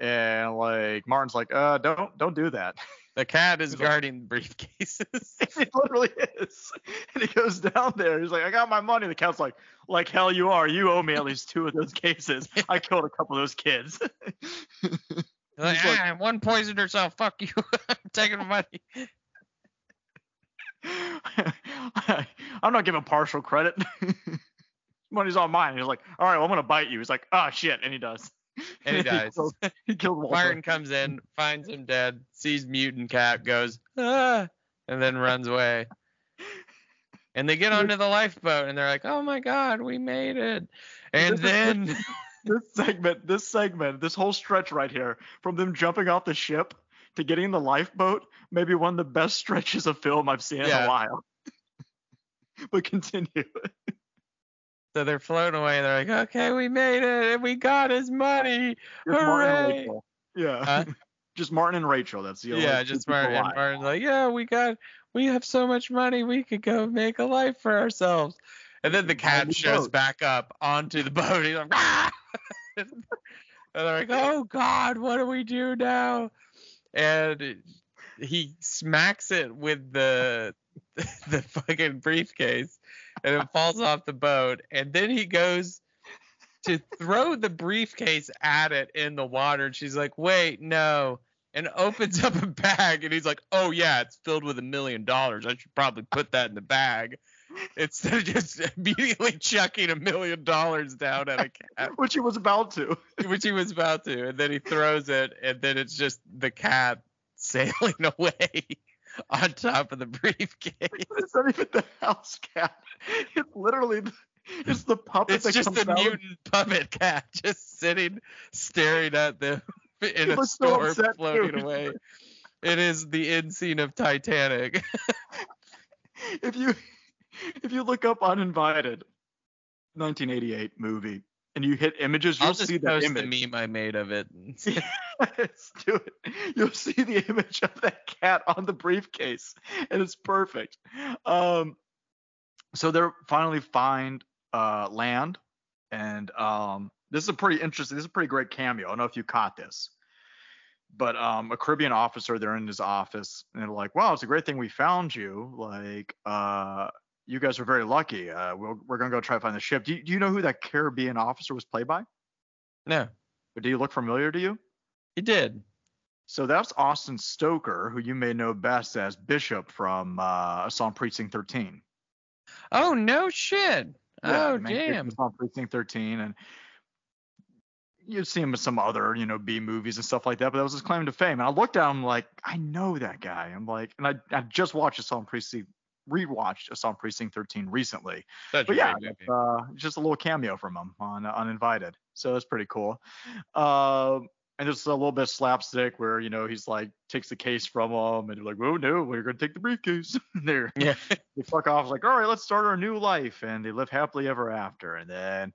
And like Martin's like, uh, don't don't do that. <laughs> The cat is guarding briefcases. <laughs> it literally is. And he goes down there. He's like, I got my money. The cat's like, like hell you are. You owe me at least two of those cases. <laughs> I killed a couple of those kids. like, ah, one poisoned herself. Fuck you. I'm taking the money. I'm not giving partial credit. Money's on mine. He's like, all right, well, I'm gonna bite you. He's like, oh shit, and he does. And <laughs> he dies. killed, he killed Walter. Martin comes in, finds him dead, sees mutant cat, goes ah, and then runs away. And they get onto the lifeboat and they're like, "Oh my God, we made it!" And then <laughs> this segment, this segment, this whole stretch right here, from them jumping off the ship to getting the lifeboat, maybe one of the best stretches of film I've seen in a while. <laughs> but continue. So they're floating away. They're like, "Okay, we made it, and we got his money." Just Hooray! Rachel. Yeah. Huh? <laughs> just Martin and Rachel. That's the only Yeah, two just Martin. And. Martin's like, "Yeah, we got, we have so much money, we could go make a life for ourselves." And then the cat the shows boat. back up onto the boat. He's like, "Ah!" <laughs> and they're like, "Oh God, what do we do now?" And he smacks it with the <laughs> the fucking briefcase, and it falls off the boat. And then he goes to throw the briefcase at it in the water, and she's like, "Wait, no." And opens up a bag, and he's like, "Oh yeah, it's filled with a million dollars. I should probably put that in the bag." Instead of just <laughs> immediately chucking a million dollars down at a cat Which he was about to. which he was about to, and then he throws it, and then it's just the cat <laughs> sailing away. <laughs> on top of the briefcase. <laughs> It's not even the house cat. It's literally the, it's the puppet It's that just a mutant puppet cat <laughs> just sitting, staring at them in a looks so storm floating too. away. It is the end scene of Titanic. if you if you look up uninvited 1988 movie and you hit images you'll I'll just see that post image the meme I made of it. <laughs> Let's do it. You'll see the image of that cat on the briefcase, and it's perfect. Um, so they're finally find uh, land, and um, this is a pretty interesting. This is a pretty great cameo. I don't know if you caught this, but um, a Caribbean officer, they're in his office, and they're like, "Wow, it's a great thing we found you. Like, uh, you guys are very lucky. Uh, we'll, we're gonna go try to find the ship. Do you, do you know who that Caribbean officer was played by? No, But do you look familiar to you? he did. So that's Austin Stoker, who you may know best as Bishop from uh, Assault Precinct 13. Oh no shit. Yeah, oh the main character damn. Assault Precinct 13, and you'd see him in some other, you know, B movies and stuff like that. But that was his claim to fame. And I looked at him like, I know that guy. I'm like, and I, I just watched Assault Precinct, rewatched Assault on Precinct 13 recently. Such But yeah, it's, uh, just a little cameo from him on uh, Uninvited. So that's pretty cool. Um, and there's a little bit of slapstick where you know he's like takes the case from him, and they're like, "Oh no, we're gonna take the briefcase." <laughs> And they're Yeah. <laughs> they fuck off like, "All right, let's start our new life," and they live happily ever after. And then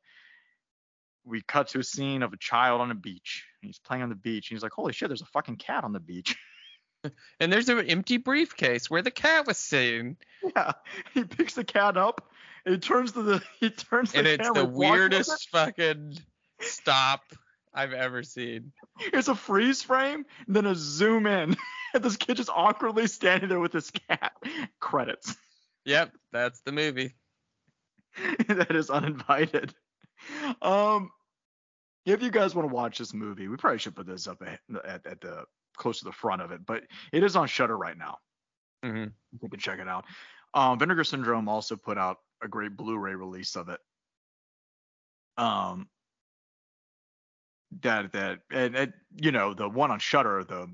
we cut to a scene of a child on a beach. He's playing on the beach, and he's like, "Holy shit, there's a fucking cat on the beach." <laughs> <laughs> And there's an empty briefcase where the cat was sitting. yeah, he picks the cat up. And he turns to the <laughs> he turns And the it's camera, the walks with it. weirdest fucking stop I've ever seen. It's a freeze frame, and then a zoom in. And <laughs> this kid just awkwardly standing there with his cat. Credits. Yep, that's the movie. that is uninvited. Um, if you guys want to watch this movie, we probably should put this up at, at, at the close to the front of it, but it is on Shudder right now. hmm You can check it out. Um, Vinegar Syndrome also put out a great Blu-ray release of it. Um, that that and, and you know the one on Shudder, the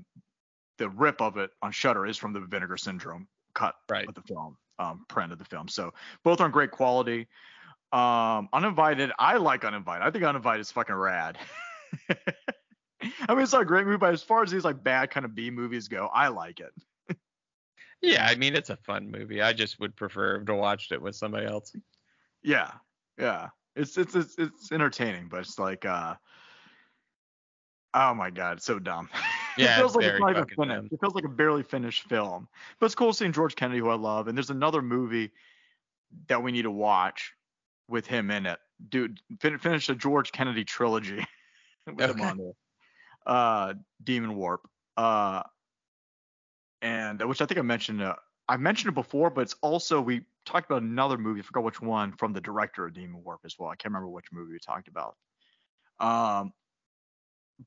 the rip of it on Shudder is from the Vinegar Syndrome cut Right. of the film, um, print of the film. So both are in great quality. Um, Uninvited, I like Uninvited. I think Uninvited is fucking rad. <laughs> <laughs> I mean, it's not a great movie, but as far as these like bad kind of B movies go, I like it. <laughs> Yeah, I mean it's a fun movie. I just would prefer to watch it with somebody else. Yeah, yeah. It's it's it's it's entertaining, but it's like uh oh my god, it's so dumb. <laughs> Yeah, it feels like it's not even finished. dumb. It feels like a barely finished film. But it's cool seeing George Kennedy, who I love, and there's another movie that we need to watch with him in it. Dude, fin- finish the George Kennedy trilogy with him on there. Uh, Demon Warp. Uh, and which I think I mentioned. Uh, I mentioned it before, but it's also we talked about another movie. I forgot which one from the director of Demon Warp as well. I can't remember which movie we talked about. Um,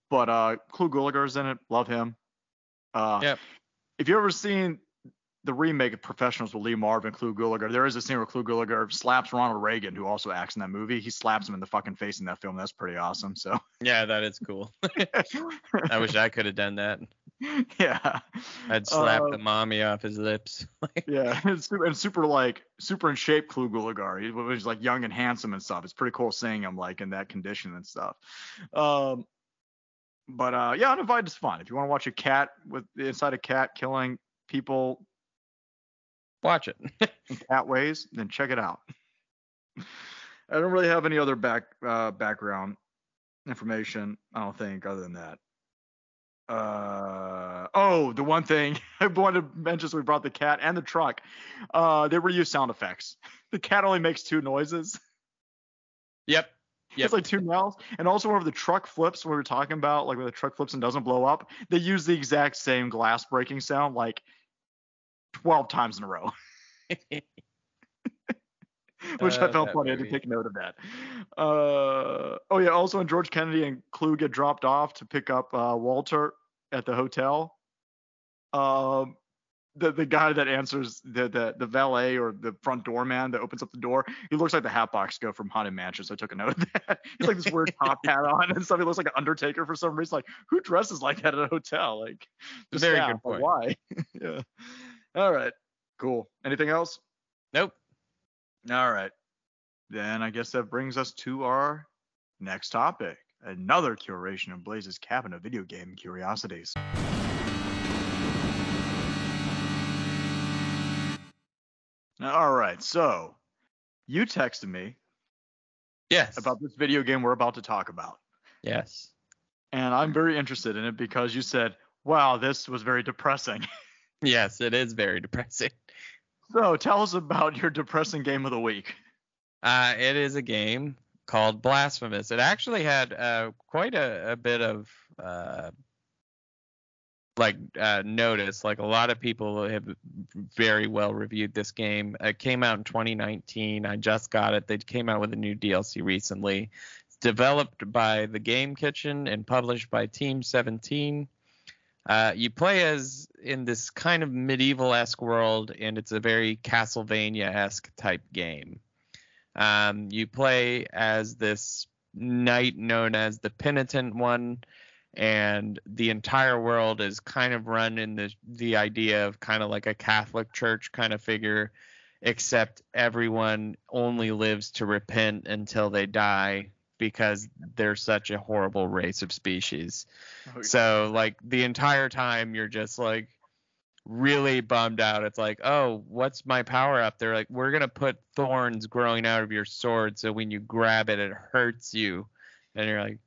but uh, Clu Gulager's in it. Love him. Uh, Yep. If you ever seen the remake of Professionals with Lee Marvin, Clu Gulager, there is a scene where Clu Gulager slaps Ronald Reagan, who also acts in that movie. He slaps him in the fucking face in that film. That's pretty awesome. So. Yeah, that is cool. <laughs> I wish I could have done that. yeah. I'd slap Uh, the mommy off his lips. <laughs> Yeah, and super, and super like super in shape Clu Gulager. He was like young and handsome and stuff. It's pretty cool seeing him like in that condition and stuff. Um, but uh, yeah, Uninvited is fun. If you want to watch a cat with inside a cat killing people Watch it. <laughs> cat ways, then check it out. I don't really have any other back uh, background information. I don't think other than that. Uh oh, the one thing <laughs> I wanted to mention so we brought the cat and the truck. Uh, they reuse sound effects. <laughs> The cat only makes two noises. Yep. Yep. It's like two mouths. And also whenever the truck flips, when we were talking about like when the truck flips and doesn't blow up, they use the exact same glass breaking sound like 12 times in a row. <laughs> Which I Uh, felt that funny. I had to take note of that. Uh, oh yeah. Also, when George Kennedy and Clu get dropped off to pick up uh, Walter at the hotel, um, the the guy that answers the, the the valet or the front doorman that opens up the door, he looks like the Hatbox Ghost from Haunted Mansion. So I took a note of that. <laughs> He's like this weird top hat on and stuff. He looks like an Undertaker for some reason. Like who dresses like that at a hotel? Like the Very staff, good point. why? <laughs> yeah. All right. Cool. Anything else? Nope. All right. Then I guess that brings us to our next topic. Another curation of Blaze's cabinet of video game curiosities. All right. So you texted me Yes. about this video game we're about to talk about. yes. And I'm very interested in it because you said, wow, this was very depressing. <laughs> Yes, it is very <laughs> depressing. so tell us about your depressing game of the week. Uh, it is a game called Blasphemous. It actually had uh, quite a, a bit of uh, like uh, notice. Like a lot of people have very well reviewed this game. It came out in 2019. I just got it. They came out with a new DLC recently. It's developed by the Game Kitchen and published by Team 17. Uh, you play as in this kind of medieval-esque world, and it's a very Castlevania-esque type game. Um, you play as this knight known as the Penitent One, and the entire world is kind of run in the the idea of kind of like a Catholic Church kind of figure, except everyone only lives to repent until they die because they're such a horrible race of species. Oh, so like the entire time you're just like really bummed out. It's like, oh, what's my power up? They're like, we're gonna put thorns growing out of your sword, so when you grab it, it hurts you. And you're like,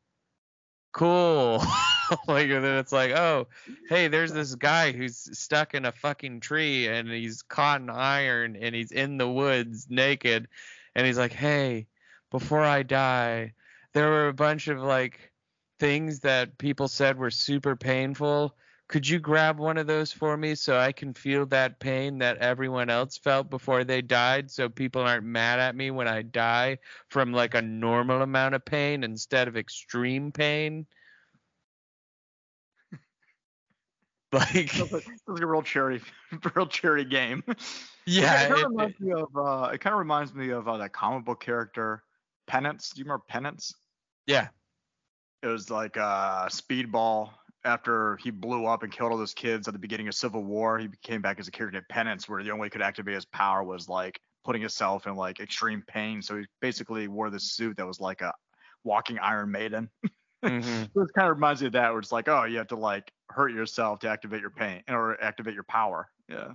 cool. <laughs> like and then it's like, oh, hey, there's this guy who's stuck in a fucking tree and he's caught in iron and he's in the woods naked, and he's like, hey, before I die, there were a bunch of like things that people said were super painful. Could you grab one of those for me so I can feel that pain that everyone else felt before they died so people aren't mad at me when I die from like a normal amount of pain instead of extreme pain? <laughs> Like It's like a real charity, <laughs> real charity game. yeah, it, kind it- of reminds me of. Uh, it kind of reminds me of uh, that comic book character, Penance. Do you remember Penance? yeah. It was like uh, Speedball. After he blew up and killed all those kids at the beginning of Civil War, he came back as a character named Penance, where the only way he could activate his power was like putting himself in like extreme pain. So he basically wore this suit that was like a walking Iron Maiden. Mhm. <laughs> So it kind of reminds me of that, where it's like, oh, you have to like hurt yourself to activate your pain or activate your power. Yeah.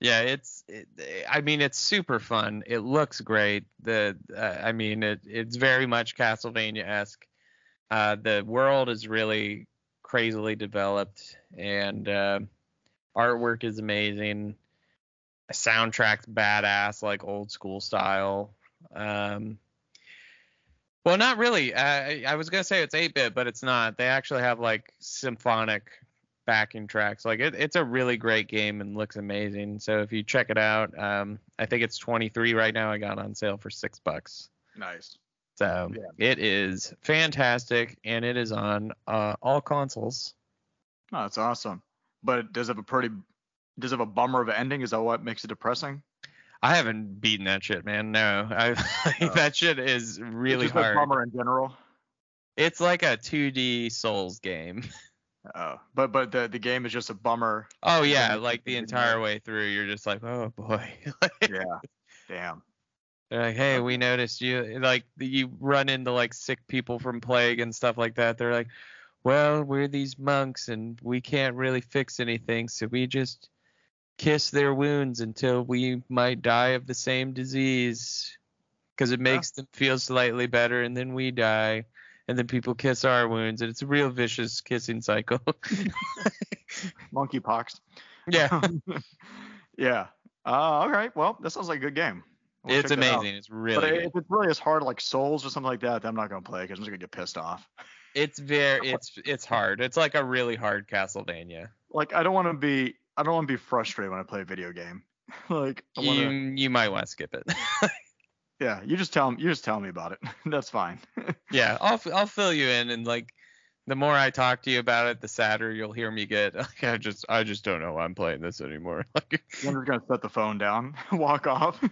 Yeah, it's. It, I mean, it's super fun. It looks great. The. Uh, I mean, it. It's very much Castlevania esque. Uh, the world is really crazily developed, and uh, artwork is amazing. Soundtrack's badass, like old school style. Um, well, not really. I, I was gonna say it's 8-bit, but it's not. They actually have like symphonic backing tracks. Like it, it's a really great game and looks amazing. So if you check it out, um, I think it's 23 right now. I got on sale for six bucks. Nice. So Yeah. it is fantastic, and it is on uh, all consoles. Oh, that's awesome. But does it have a pretty does it have a bummer of an ending? Is that what makes it depressing? I haven't beaten that shit, man. No, <laughs> I, Oh. that shit is really Just a bummer in general. It's like a 2D Souls game. <laughs> Oh, but but the the game is just a bummer. Oh yeah, Yeah, like the entire way through, you're just like, oh boy. <laughs> Yeah. Damn. They're like, hey, we noticed you. Like you run into like sick people from plague and stuff like that. They're like, well, we're these monks and we can't really fix anything, so we just kiss their wounds until we might die of the same disease, because it makes them feel slightly better, and then we die. And then people kiss our wounds, and it's a real vicious kissing cycle. <laughs> Monkeypox. yeah, <laughs> yeah. Uh, all right. Well, that sounds like a good game. We'll it's check that out. amazing. It's But really good. if it's really as hard like Souls or something like that, then I'm not gonna play because I'm just gonna get pissed off. It's very <laughs> it's it's hard. It's like a really hard Castlevania. Like I don't want to be I don't want to be frustrated when I play a video game. like wanna, You you might want to skip it. Yeah, you just tell you just tell me about it. <laughs> That's fine. <laughs> yeah, I'll I'll fill you in and like the more I talk to you about it, the sadder you'll hear me get. <laughs> Like I just I just don't know why I'm playing this anymore. Like I'm just gonna set the phone down, walk off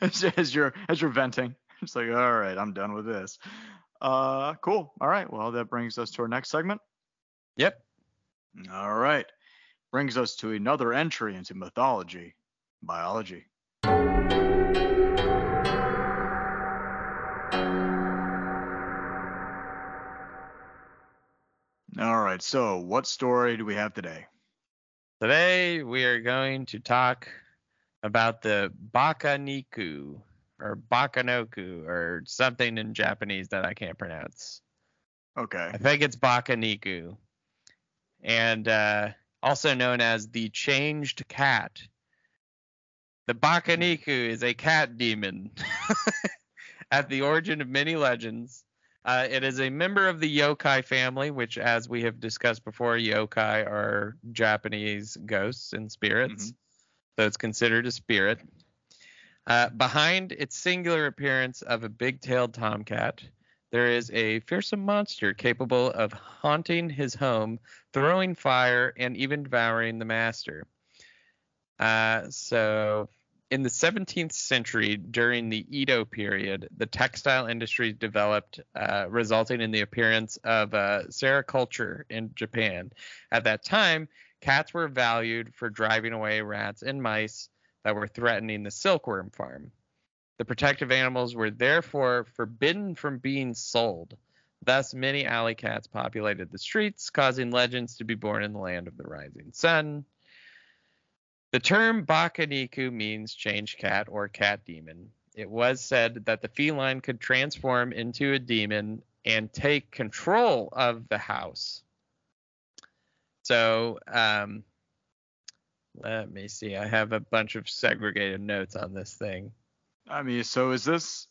as, as you're as you're venting. It's like, all right, I'm done with this. Uh, cool. All right. Well, that brings us to our next segment. Yep. All right. Brings us to another entry into mythology, biology. All right. So, what story do we have today? Today we are going to talk about the Bakaniku or Bakanoku or something in Japanese that I can't pronounce. Okay. I think it's Bakaniku. And uh, also known as the changed cat. The Bakaniku is a cat demon <laughs> at the origin of many legends. Uh, it is a member of the yokai family, which, as we have discussed before, yokai are Japanese ghosts and spirits. So it's considered a spirit. Uh, behind its singular appearance of a big tailed tomcat, there is a fearsome monster capable of haunting his home, throwing fire, and even devouring the master. Uh, so, in the 17th century, during the Edo period, the textile industry developed, uh, resulting in the appearance of uh, sericulture in Japan. At that time, cats were valued for driving away rats and mice that were threatening the silkworm farm. The protective animals were therefore forbidden from being sold. Thus, many alley cats populated the streets, causing legends to be born in the land of the rising sun. The term Bakaniku means change cat or cat demon. It was said that the feline could transform into a demon and take control of the house. So, um, let me see. I have a bunch of segregated notes on this thing. I mean, so is this?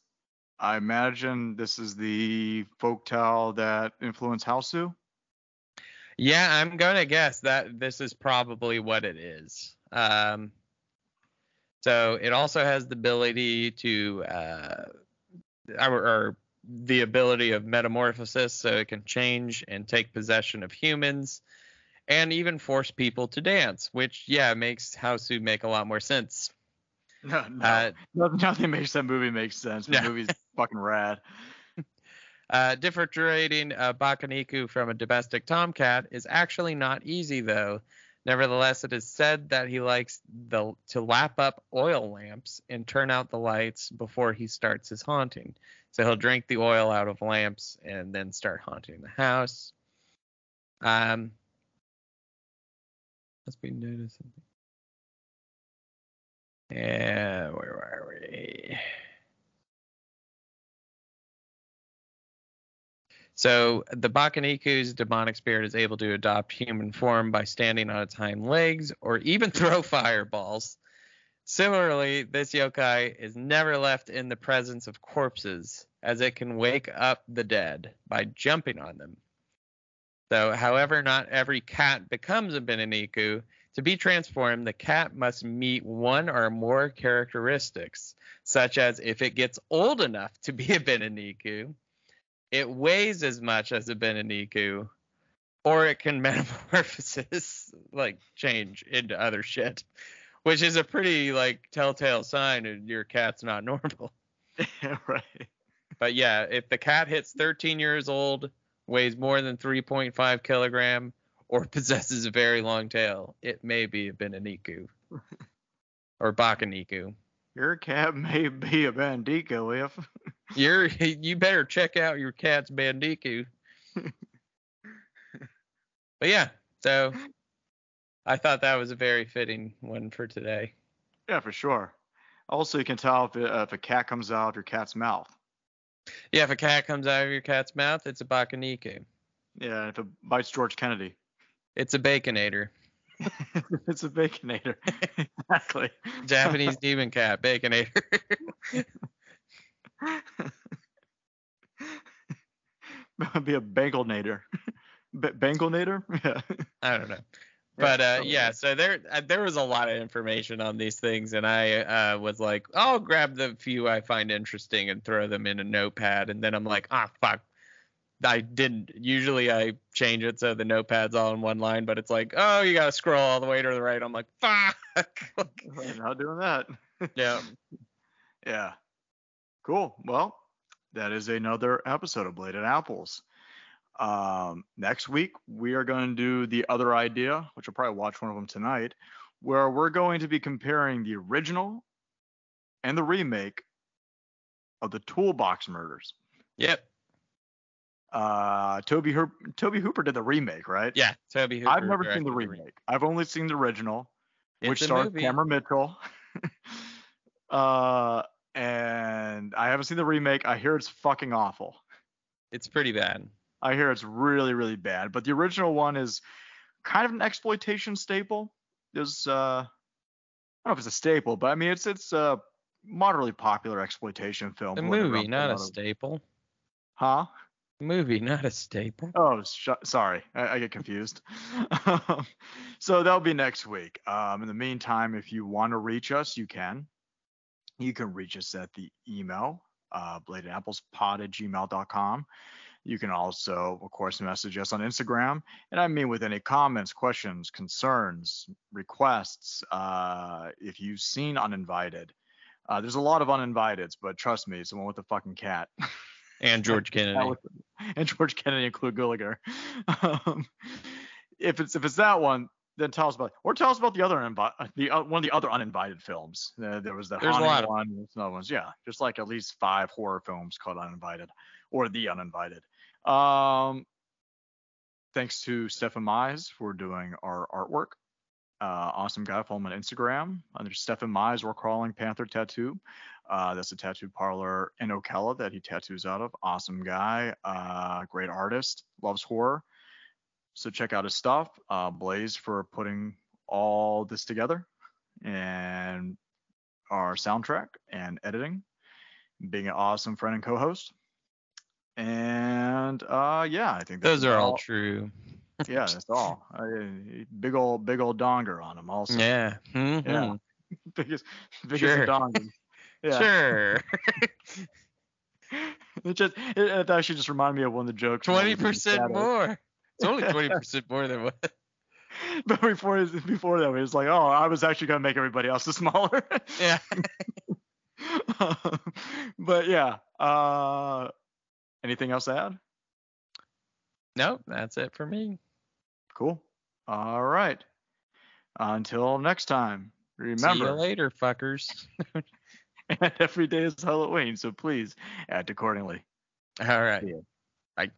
I imagine this is the folktale that influenced Hausu. Yeah, I'm going to guess that this is probably what it is. Um, so it also has the ability to, uh, or, or the ability of metamorphosis, so it can change and take possession of humans, and even force people to dance. Which, yeah, makes Hausu make a lot more sense. <laughs> No, no, Uh, nothing, makes that movie make sense. The Yeah. movie's <laughs> fucking rad. Uh, differentiating a Bakaniku from a domestic tomcat is actually not easy, though. Nevertheless, it is said that he likes the, to lap up oil lamps and turn out the lights before he starts his haunting. So he'll drink the oil out of lamps and then start haunting the house. Um, must be noticing. Yeah, where are we? So the Bakaniku's demonic spirit is able to adopt human form by standing on its hind legs or even <laughs> throw fireballs. Similarly, this yokai is never left in the presence of corpses, as it can wake up the dead by jumping on them. So, however, not every cat becomes a Beniniku. To be transformed, the cat must meet one or more characteristics, such as if it gets old enough to be a Beniniku, it weighs as much as a Beniniku, or it can <laughs> metamorphosis, like change into other shit, which is a pretty like telltale sign of your cat's not normal. <laughs> <laughs> right. But yeah, if the cat hits 13 years old, weighs more than 3.5 kilogram, or possesses a very long tail, it may be a Beniniku or Bakaniku. Your cat may be a bandico if. You're you better check out your cat's Bandiku. but yeah, so I thought that was a very fitting one for today. Yeah, for sure. Also, you can tell if, uh, if a cat comes out of your cat's mouth. Yeah, if a cat comes out of your cat's mouth, it's a Bakaniku. Yeah, if it bites George Kennedy. It's a Baconator. <laughs> it's a baconator. <laughs> exactly. <laughs> Japanese demon cat, Baconator. <laughs> That would be a Banglenator. <laughs> B- Banglenator? <laughs> Yeah. I don't know. But uh, yeah, so there uh, there was a lot of information on these things, and I uh, was like, I'll grab the few I find interesting and throw them in a notepad, and then I'm like, ah, fuck. I didn't. Usually I change it so the notepad's all in one line, but it's like, oh, you gotta scroll all the way to the right. I'm like, fuck. I'm not doing that. yeah. Yeah. Cool. Well, that is another episode of Blade and Apples. Um, next week we are going to do the other idea, which I'll probably watch one of them tonight, where we're going to be comparing the original and the remake of the Toolbox Murders. Yep. Uh, Tobe Hooper, Tobe Hooper did the remake, right? Yeah. Tobe Hooper. I've never seen the re- remake. I've only seen the original, It's which starred movie. Cameron Mitchell. <laughs> uh, and I haven't seen the remake. I hear it's fucking awful. It's pretty bad. I hear it's really, really bad. But the original one is kind of an exploitation staple. There's uh, I don't know if it's a staple, but I mean it's it's a moderately popular exploitation film. A ended movie, not a lot staple. Huh? Movie, not a staple. Oh, sh- sorry, I, I get confused. <laughs> so that'll be next week. Um, in the meantime, if you want to reach us, you can. You can reach us at the email, uh, bladeandapplespod at gmail.com. You can also, of course, message us on Instagram. And I mean, with any comments, questions, concerns, requests, uh, if you've seen Uninvited, uh, there's a lot of uninviteds, but trust me, it's the one with the fucking cat. And <laughs> George Kennedy. <laughs> and George Kennedy and Clu Gulager. <laughs> Um, if it's if it's that one, then tell us about or tell us about the other invi- the uh, one of the other uninvited films. Uh, there was the There's a haunting lot of one, there's another ones. Yeah, just like at least five horror films called Uninvited or The Uninvited. Um, thanks to Stefan Mize for doing our artwork. Uh, awesome guy. Follow him on Instagram under Stefan Mize or Crawling Panther Tattoo. Uh, that's a tattoo parlor in Ocala that he tattoos out of. Awesome guy, uh, great artist, loves horror. So check out his stuff. Uh, Blaze for putting all this together and our soundtrack and editing, being an awesome friend and co-host. And uh, yeah, I think Those are all true. Yeah, that's all. Uh, big old, big old donger on him also. Yeah. mhm. Yeah. <laughs> biggest, biggest Sure. donger. <laughs> Yeah. Sure. <laughs> It just it, it actually just reminded me of one of the jokes. Twenty percent more. It's only twenty percent more than what. <laughs> But before before that, it was like, oh, I was actually gonna make everybody else <laughs> smaller. Yeah. <laughs> but yeah. Uh, anything else to add? Nope. That's it for me. Cool. All right. Until next time, remember. See you later, fuckers. And every day is Halloween, so please act accordingly. All right. Bye.